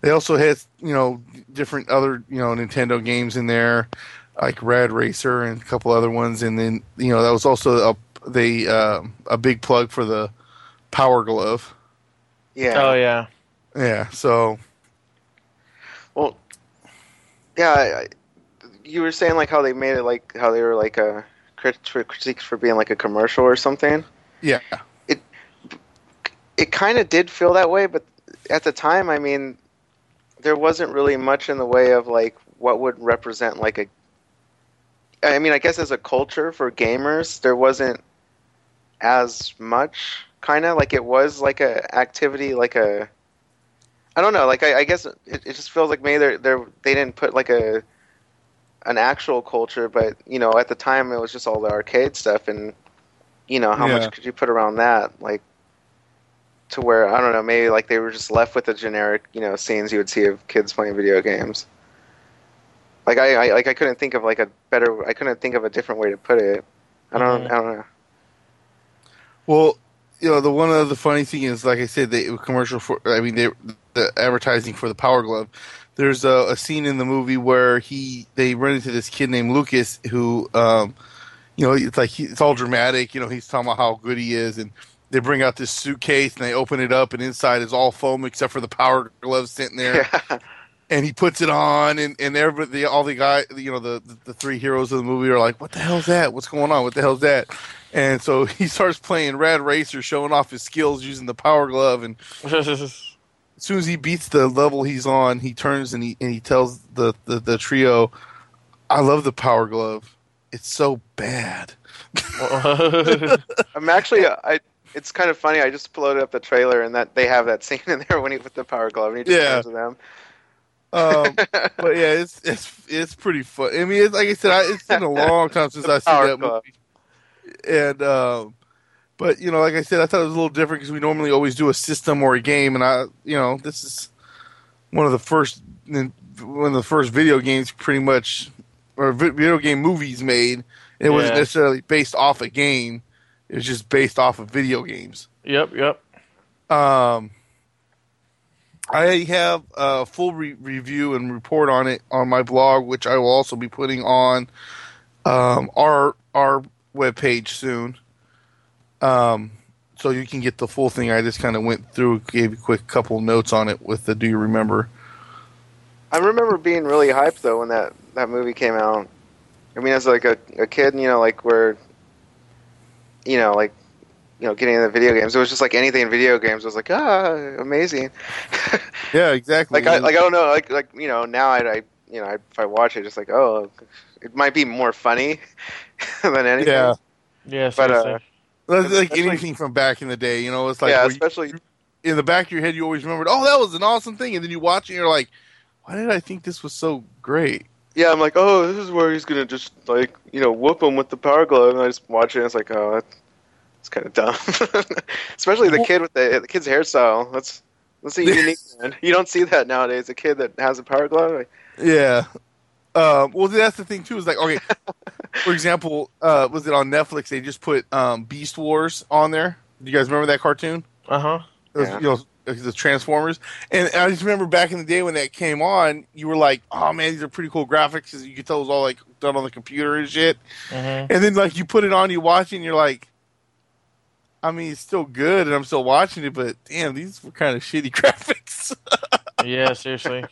They also had you know different other you know Nintendo games in there, like Rad Racer and a couple other ones, and then you know that was also a they uh, a big plug for the Power Glove. Yeah. Oh yeah. Yeah. So. Well. Yeah, I, you were saying like how they made it like how they were like a critique for being like a commercial or something. Yeah. It it kind of did feel that way, but at the time, I mean, there wasn't really much in the way of like what would represent like a. I mean, I guess as a culture for gamers, there wasn't as much kind of like it was like a activity like a I don't know. Like I, I guess it, it just feels like maybe they're, they're they didn't put like a an actual culture, but you know, at the time it was just all the arcade stuff, and you know, how yeah. much could you put around that? Like to where I don't know, maybe like they were just left with the generic, you know, scenes you would see of kids playing video games. Like I, I like I couldn't think of like a better. I couldn't think of a different way to put it. I don't. Mm-hmm. I don't know. Well, you know, the one of the funny thing is, like I said, the commercial for. I mean, they the advertising for the Power Glove. There's a, a, scene in the movie where he they run into this kid named Lucas who, um, you know, it's like he, it's all dramatic. You know, he's talking about how good he is, and they bring out this suitcase and they open it up, and inside is all foam except for the Power Glove sitting there. and he puts it on, and and everybody, all the guy, you know, the, the, the three heroes of the movie are like, "What the hell's that? What's going on? What the hell's that?" And so he starts playing Rad Racer, showing off his skills using the Power Glove, and as soon as he beats the level he's on, he turns and he and he tells the, the, the trio, "I love the Power Glove. It's so bad." I'm actually I. It's kind of funny. I just loaded up the trailer and that they have that scene in there when he put the Power Glove and he just yeah. turns to them. Um, but yeah, it's it's it's pretty fun. I mean, it's, like I said, I, it's been a long time since I seen that movie, and um, but you know, like I said, I thought it was a little different because we normally always do a system or a game, and I, you know, this is one of the first one of the first video games, pretty much, or video game movies made. It yeah. wasn't necessarily based off a game; it was just based off of video games. Yep, yep. Um, I have a full re- review and report on it on my blog, which I will also be putting on um, our our webpage soon. Um, so you can get the full thing. I just kind of went through, gave a quick couple notes on it with the "Do you remember?" I remember being really hyped though when that that movie came out. I mean, as like a a kid, you know, like where, you know, like you know, getting into video games. It was just like anything in video games was like, ah, amazing. yeah, exactly. like I like I don't know, like like you know, now I, I you know, I, if I watch it, just like oh, it might be more funny than anything. Yeah. Yeah, but uh, like anything from back in the day, you know, it's like yeah, especially you, in the back of your head, you always remembered, oh, that was an awesome thing, and then you watch it, and you're like, why did I think this was so great? Yeah, I'm like, oh, this is where he's gonna just like you know whoop him with the power glove, and I just watch it, and it's like, oh, it's kind of dumb. especially the kid with the the kid's hairstyle. That's that's a unique man. You don't see that nowadays. A kid that has a power glove. Like, yeah. Uh, well, that's the thing too. Is like okay, for example, uh, was it on Netflix? They just put um, Beast Wars on there. Do you guys remember that cartoon? Uh huh. Yeah. You know, the Transformers, and I just remember back in the day when that came on, you were like, "Oh man, these are pretty cool graphics." 'cause You could tell it was all like done on the computer and shit. Mhm. And then like you put it on, you watch it, and you're like, I mean, it's still good, and I'm still watching it, but damn, these were kind of shitty graphics. Yeah, seriously.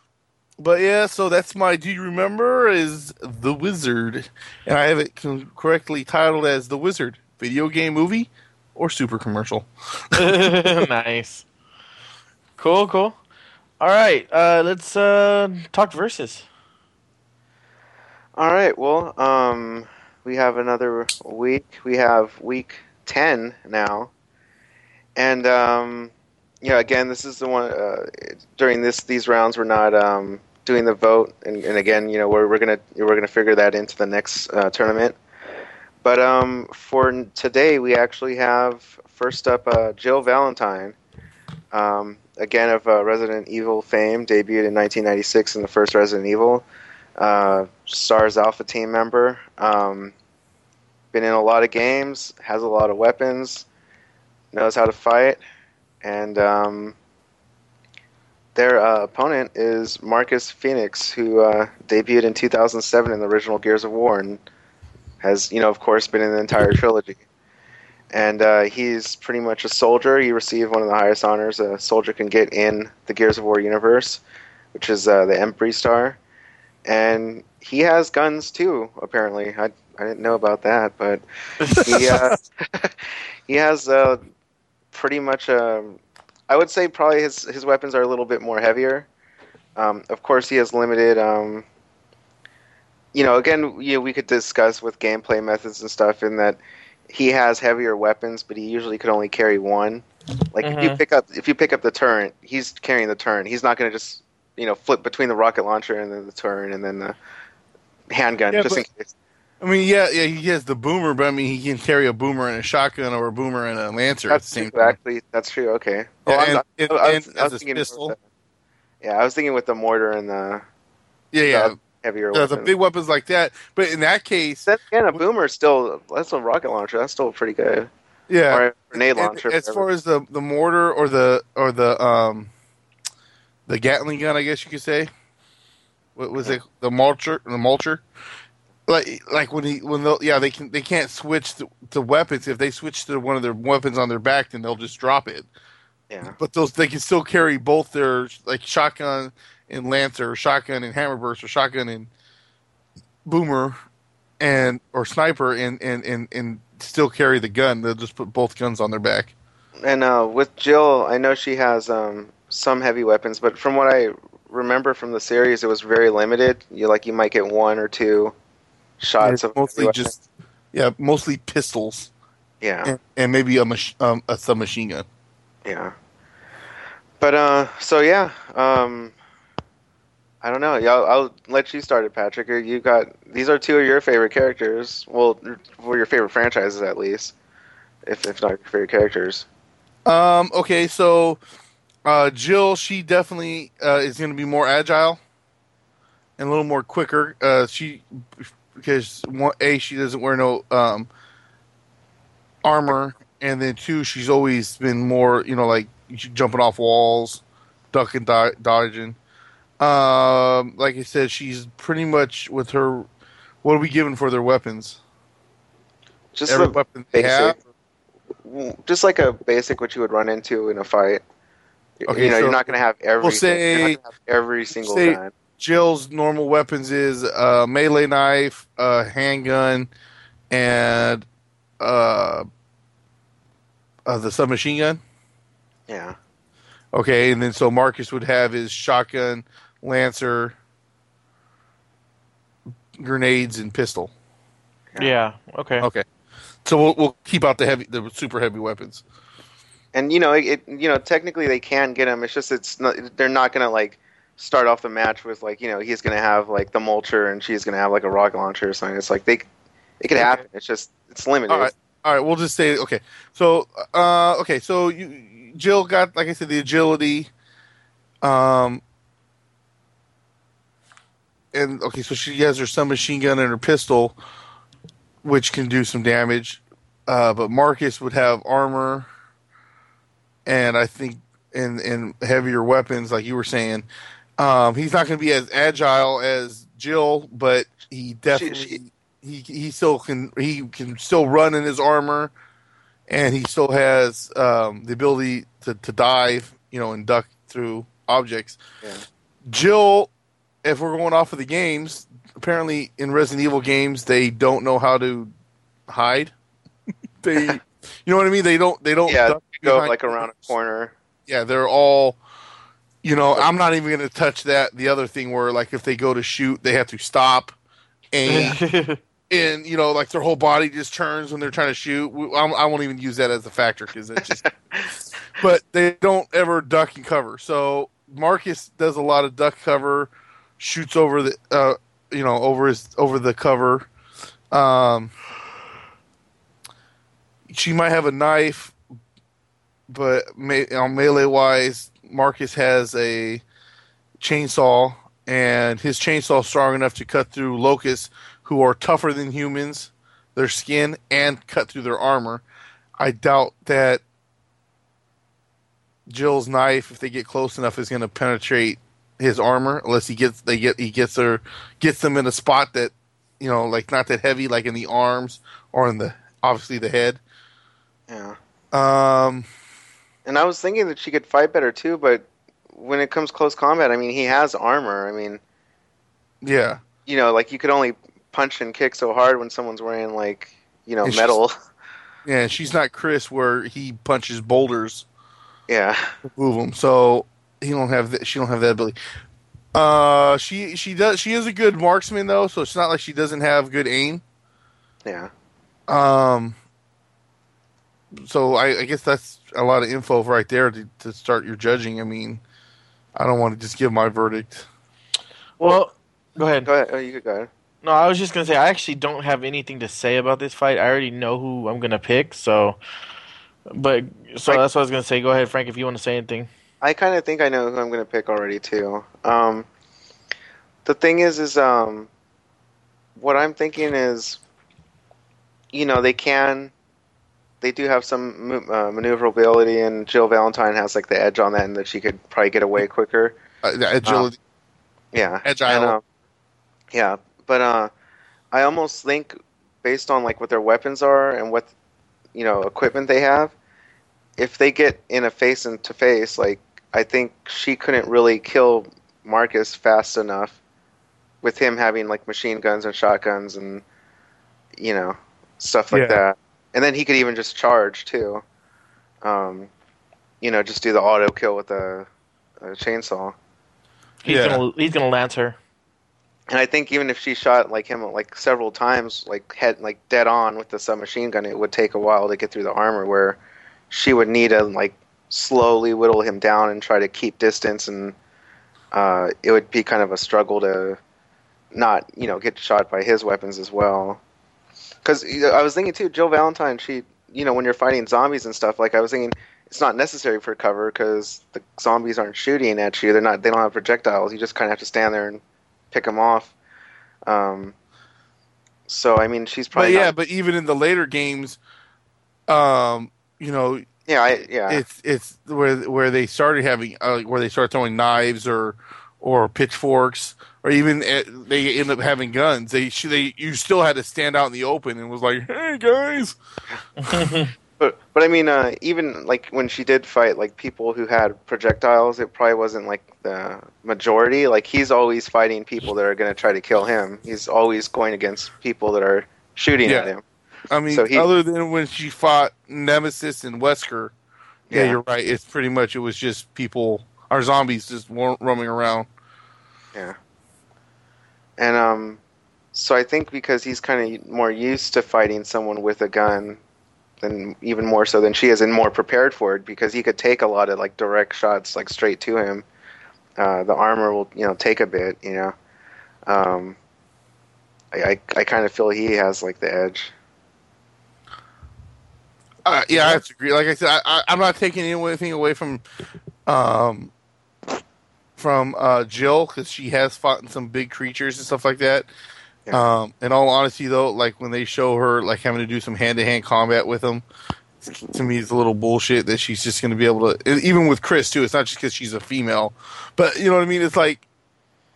but yeah, so that's my. Do you remember? Is the Wizard, and I have it con- correctly titled as the Wizard video game movie or super commercial. nice. Cool, cool. All right, uh, let's uh, talk verses. All right. Well, um, we have another week. We have week ten now, and um, yeah, again, this is the one. Uh, during this these rounds, we're not um, doing the vote, and, and again, you know, we're we're gonna we're gonna figure that into the next uh, tournament. But um, for today, we actually have first up uh, Jill Valentine. Um, again, of uh, Resident Evil fame, debuted in 1996 in the first Resident Evil uh, Stars Alpha team member. Um, been in a lot of games, has a lot of weapons, knows how to fight, and um, their uh, opponent is Marcus Phoenix, who uh, debuted in 2007 in the original Gears of War and has, you know, of course, been in the entire trilogy. And uh, he's pretty much a soldier. He received one of the highest honors a soldier can get in the Gears of War universe, which is uh, the Embry Star and he has guns too. Apparently, I I didn't know about that, but he uh, he has uh, pretty much. Um, I would say probably his his weapons are a little bit more heavier. Um, of course, he has limited. Um, you know, again, you know, we could discuss with gameplay methods and stuff in that he has heavier weapons, but he usually could only carry one. Like if you Mhm. pick up if you pick up the turret, he's carrying the turret. He's not going to just you know flip between the rocket launcher and then the turret and then the handgun Yeah, just in case. I mean, yeah, yeah, he has the boomer, but I mean, he can carry a boomer and a shotgun or a boomer and a lancer at the That's same time. exactly that's true. Okay. Yeah, I'm and- not- and- I was- I was a thinking pistol. with the- yeah, I was thinking with the mortar and the Yeah, yeah, the heavier the, the big weapons like that. But in that case, Then again, a boomer is still that's a rocket launcher. That's still pretty good. yeah, Or a grenade And launcher. as far as the the mortar or the or the um the Gatling gun, I guess you could say. What was it? The mulcher, the mulcher. Like like when he when they'll yeah they can they can't switch to, to weapons if they switch to one of their weapons on their back then they'll just drop it. yeah, But those they can still carry both their like shotgun and lancer, or shotgun and hammerburst, or shotgun and boomer, and or sniper, and and and and still carry the gun. They'll just put both guns on their back. and uh, with Jill, I know she has um, some heavy weapons, but from what I remember from the series, it was very limited. You like you might get one or two shots of mostly just yeah, mostly pistols yeah. and, and maybe a, mach- um, a submachine gun. Yeah. But uh, so yeah, um, I don't know. Yeah, I'll, I'll let you start it, Patrick. You got these are two of your favorite characters. Well, for your favorite franchises at least, if if not your favorite characters. Um, okay, so uh, Jill, she definitely uh, is going to be more agile and a little more quicker. Uh, she because one, a she doesn't wear no um, armor, and then two she's always been more you know like jumping off walls, ducking, do- dodging. Um, like I said, she's pretty much with her. What are we giving for their weapons? Just Every weapon they have. just like a basic what you would run into in a fight. Okay, you know, so you're not going to have every we'll say- every single say- gun. Jill's normal weapons is a melee knife, a handgun, and uh, uh, the submachine gun. Yeah. Okay, and then so Marcus would have his shotgun, lancer, grenades, and pistol. Yeah. Okay. Okay, so we'll we'll keep out the heavy, the super heavy weapons. and you know it, it- you know technically they can get them. it's just it's not, they're not gonna like start off the match with like you know he's gonna have like the mulcher and she's gonna have like a rocket launcher or something it's like they it could Okay. happen it's just it's limited All right. All right, we'll just say okay. So, uh, okay, so you, Jill got, like I said, the agility. Um, and okay, so she has her submachine gun and her pistol, which can do some damage. Uh, but Marcus would have armor, and I think and and heavier weapons, like you were saying. Um, he's not going to be as agile as Jill, but he definitely she- he he still can he can still run in his armor, and he still has um, the ability to, to dive, you know, and duck through objects. Yeah. Jill, if we're going off of the games, apparently in Resident Evil games they don't know how to hide. they, you know what I mean? They don't. They don't. Yeah, duck go like around a corner. yeah, they're all. You know, I'm not even going to touch that. The other thing where, like, if they go to shoot, they have to stop, and and you know, like their whole body just turns when they're trying to shoot. I'm, I won't even use that as a factor because it just. but they don't ever duck and cover. So Marcus does a lot of duck cover, shoots over the, uh, you know, over his over the cover. Um, she might have a knife, but me, on melee wise, Marcus has a chainsaw, and his chainsaw is strong enough to cut through locusts who are tougher than humans, their skin, and cut through their armor. I doubt that Jill's knife, if they get close enough, is going to penetrate his armor unless he gets they get he gets her gets them in a spot that you know like not that heavy like in the arms or in the obviously the head. Yeah. Um, And I was thinking that she could fight better too, but when it comes close combat, I mean, he has armor. I mean, yeah, you know, like you could only punch and kick so hard when someone's wearing like, you know, And she's- metal. yeah. She's not Chris where he punches boulders. yeah. move them. So he don't have that. She don't have that ability. Uh, she she does. She is a good marksman though, so it's not like she doesn't have good aim. Yeah. Um, so I, I guess that's a lot of info right there to, to start your judging. I mean, I don't want to just give my verdict. well, go ahead. Go ahead. Oh, you could go ahead. No, I was just gonna say I actually don't have anything to say about this fight. I already know who I'm gonna pick, so. But so I- that's what I was gonna say. Go ahead, Frank, if you want to say anything. I kind of think I know who I'm going to pick already too. Um, the thing is, is um, what I'm thinking is, you know, they can, they do have some uh, maneuverability, and Jill Valentine has like the edge on that, and that she could probably get away quicker. Uh, the agility. Yeah, Agile. And, uh, yeah, but uh, I almost think based on like what their weapons are and what you know equipment they have, if they get in a face and to face, like I think she couldn't really kill Marcus fast enough with him having like machine guns and shotguns and you know stuff like Yeah. that. And then he could even just charge too. Um, you know, just do the auto kill with a, a chainsaw. He's Yeah. gonna he's gonna lance her. And I think even if she shot like him like several times, like head like dead on with the submachine gun, it would take a while to get through the armor. Where she would need to like slowly whittle him down and try to keep distance, and uh, it would be kind of a struggle to not you know get shot by his weapons as well. Because I was thinking too, Jill Valentine, she you know when you're fighting zombies and stuff, like I was thinking it's not necessary for cover because the zombies aren't shooting at you. They're not. They don't have projectiles. You just kind of have to stand there and pick them off. Um, so I mean, she's But probably yeah, not- but even in the later games, um, you know, yeah, I, yeah, it's it's where where they started having uh, where they start throwing knives or or pitchforks or even uh, they end up having guns. They they you still had to stand out in the open and was like, hey guys, but but I mean, uh, even like when she did fight like people who had projectiles, it probably wasn't like the majority. Like he's always fighting people that are going to try to kill him. He's always going against people that are shooting at him. I mean, So he- other than when she fought Nemesis and Wesker, yeah, Yeah. you're right. It's pretty much it was just people, our zombies, just roaming around. Yeah. And um, so I think because he's kind of more used to fighting someone with a gun, than even more so than she is, and more prepared for it because he could take a lot of like direct shots like straight to him. Uh, the armor will you know take a bit, you know. Um, I I, I kind of feel he has like the edge. Uh, yeah, I have to agree. Like I said, I, I, I'm not taking anything away from um, from uh, Jill because she has fought in some big creatures and stuff like that. Yeah. Um, in all honesty, though, like when they show her like having to do some hand to hand combat with them, to me it's a little bullshit that she's just going to be able to. Even with Chris too, it's not just because she's a female, but you know what I mean. It's like,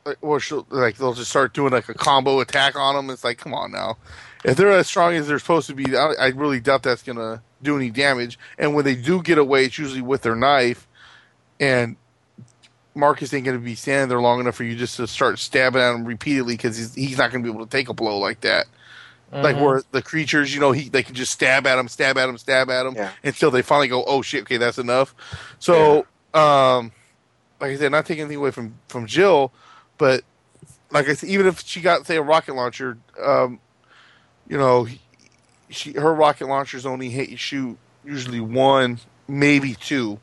like, or she'll like they'll just start doing like a combo attack on them. It's like, come on now, if they're as strong as they're supposed to be, I, I really doubt that's going to do any damage. And when they do get away, it's usually with their knife, and Marcus ain't going to be standing there long enough for you just to start stabbing at him repeatedly because he's, he's not going to be able to take a blow like that. Like Mm-hmm. where the creatures, you know, he they can just stab at him, stab at him, stab at him Yeah. until they finally go, oh shit, okay, that's enough. So, um, like I said, not taking anything away from from Jill, but like I said, even if she got say a rocket launcher, um, you know, she her rocket launchers only hit you shoot usually one, maybe two.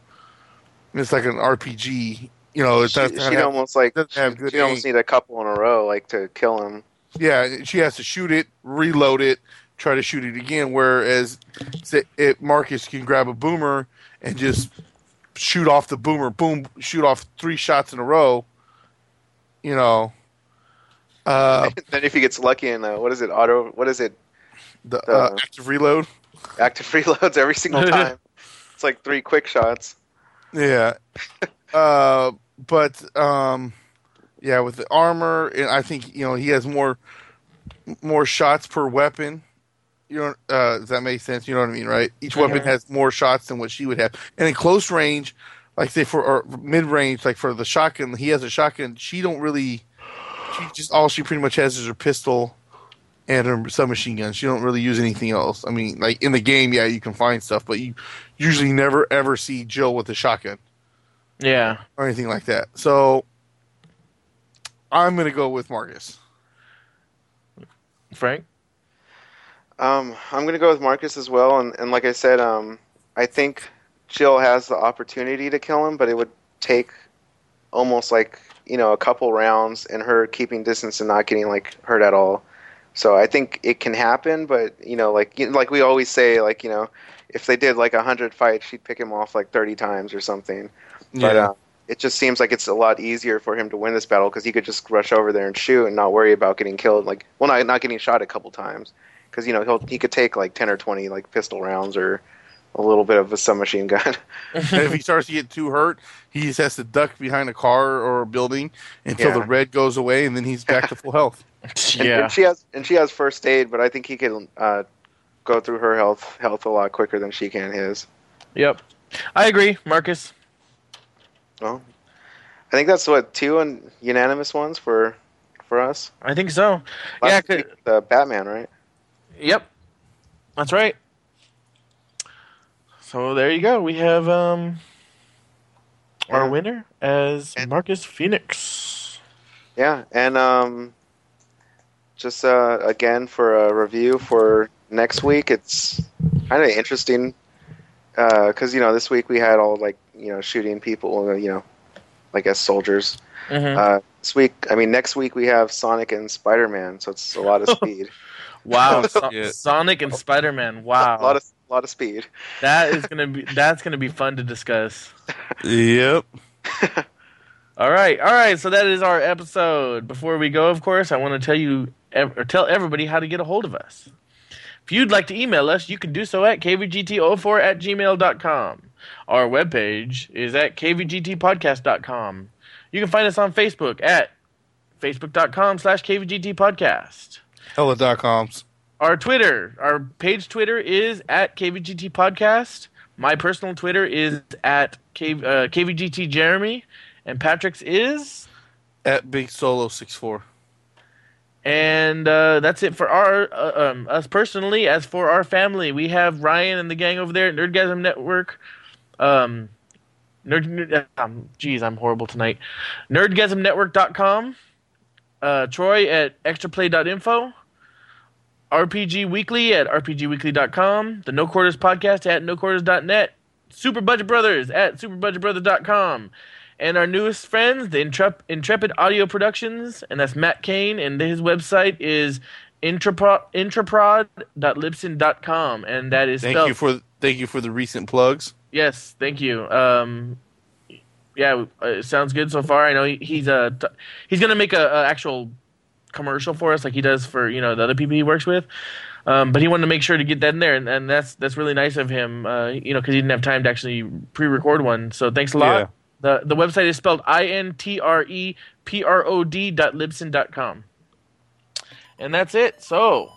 It's like an RPG. You know, She, she'd have- almost like have she, good she'd almost aim. need a couple in a row, like to kill him. Yeah, she has to shoot it, reload it, try to shoot it again. Whereas say, it, Marcus can grab a boomer and just shoot off the boomer, boom, shoot off three shots in a row. You know, uh, then if he gets lucky and uh, what is it, auto? What is it? the uh, Uh, active reload. Active reloads every single time. it's like three quick shots. Yeah, uh, but um, yeah, with the armor, and I think you know he has more more shots per weapon. You know, uh, does that make sense? You know what I mean, right? Each weapon Mhm. has more shots than what she would have, and in close range, like say for or mid range, like for the shotgun, he has a shotgun. She don't really. She just all she pretty much has is her pistol and her submachine gun. She don't really use anything else. I mean, like in the game, yeah, you can find stuff, but you usually never ever see Jill with a shotgun Yeah. or anything like that. So I'm gonna go with Marcus. Frank? Um, I'm gonna go with Marcus as well, and, and like I said, um, I think Jill has the opportunity to kill him, but it would take almost like you know a couple rounds and her keeping distance and not getting like hurt at all. So I think it can happen, but you know, like like we always say, like you know, if they did like a hundred fights, she'd pick him off like thirty times or something. But uh, it just seems like it's a lot easier for him to win this battle because he could just rush over there and shoot and not worry about getting killed. Like, well, not not getting shot a couple times because you know he'll he could take like ten or twenty like pistol rounds or a little bit of a submachine gun. and if he starts to get too hurt, he just has to duck behind a car or a building until the red goes away, and then he's back to full health. and, yeah. and she has and she has first aid, but I think he can uh, go through her health health a lot quicker than she can his. Yep. I agree, Marcus. Well, I think that's what two and unanimous ones for for us. I think so. Last Yeah, the Batman, right? Yep. That's right. So there you go. We have um our Yeah. winner as And- Marcus Phoenix. Yeah, and um, just uh, again for a review for next week, it's kind of interesting because you know this week we had all like you know shooting people, uh, you know, like as soldiers. Mhm. Uh, this week, I mean, next week we have Sonic and Spider Man, so it's a lot of speed. Wow, so- Yeah. Sonic and Spider Man. Wow, a lot of a lot of speed. that is gonna be that's gonna be fun to discuss. Yep. All right, all right. So that is our episode. Before we go, of course, I want to tell you or tell everybody how to get a hold of us. If you'd like to email us, you can do so at kvgt04 at gmail.com. Our webpage is at kvgtpodcast.com. You can find us on Facebook at facebook.com slash kvgtpodcast. Hella.coms. Our Twitter, our page Twitter is at kvgt podcast. My personal Twitter is at K, uh, kvgt jeremy, and Patrick's is At Big Solo 64. And uh, that's it for our uh, um, us personally. As for our family, we have Ryan and the gang over there at Nerdgasm Network. Um, nerd, um, geez, I'm horrible tonight. Nerdgasmnetwork.com. Uh, Troy at extraplay.info. RPG Weekly at rpgweekly.com. The No Quarters Podcast at noquarters.net. Super Budget Brothers at superbudgetbrothers.com. And our newest friends, the Intrep- Intrepid Audio Productions, and that's Matt Kane, and his website is intrapro- intreprod.libsyn.com, and that is Thank spelled you for thank you for the recent plugs. Yes, thank you. Um, yeah, uh, it sounds good so far. I know he, he's uh he's gonna make a, a actual commercial for us, like he does for you know the other people he works with. Um, but he wanted to make sure to get that in there, and, and that's that's really nice of him. Uh, you know, because he didn't have time to actually pre-record one. So thanks a lot. Yeah. The the website is spelled I N T R E P R O D dot Libsyn dot com. And that's it. So,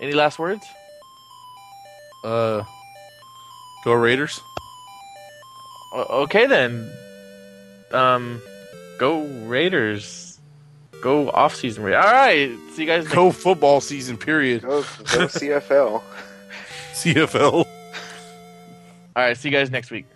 any last words? Uh, go Raiders. O- okay then. Um, go Raiders. Go off season Raiders. All right. See you guys. Next- Go football season. Period. Go, go CFL. CFL. All right. See you guys next week.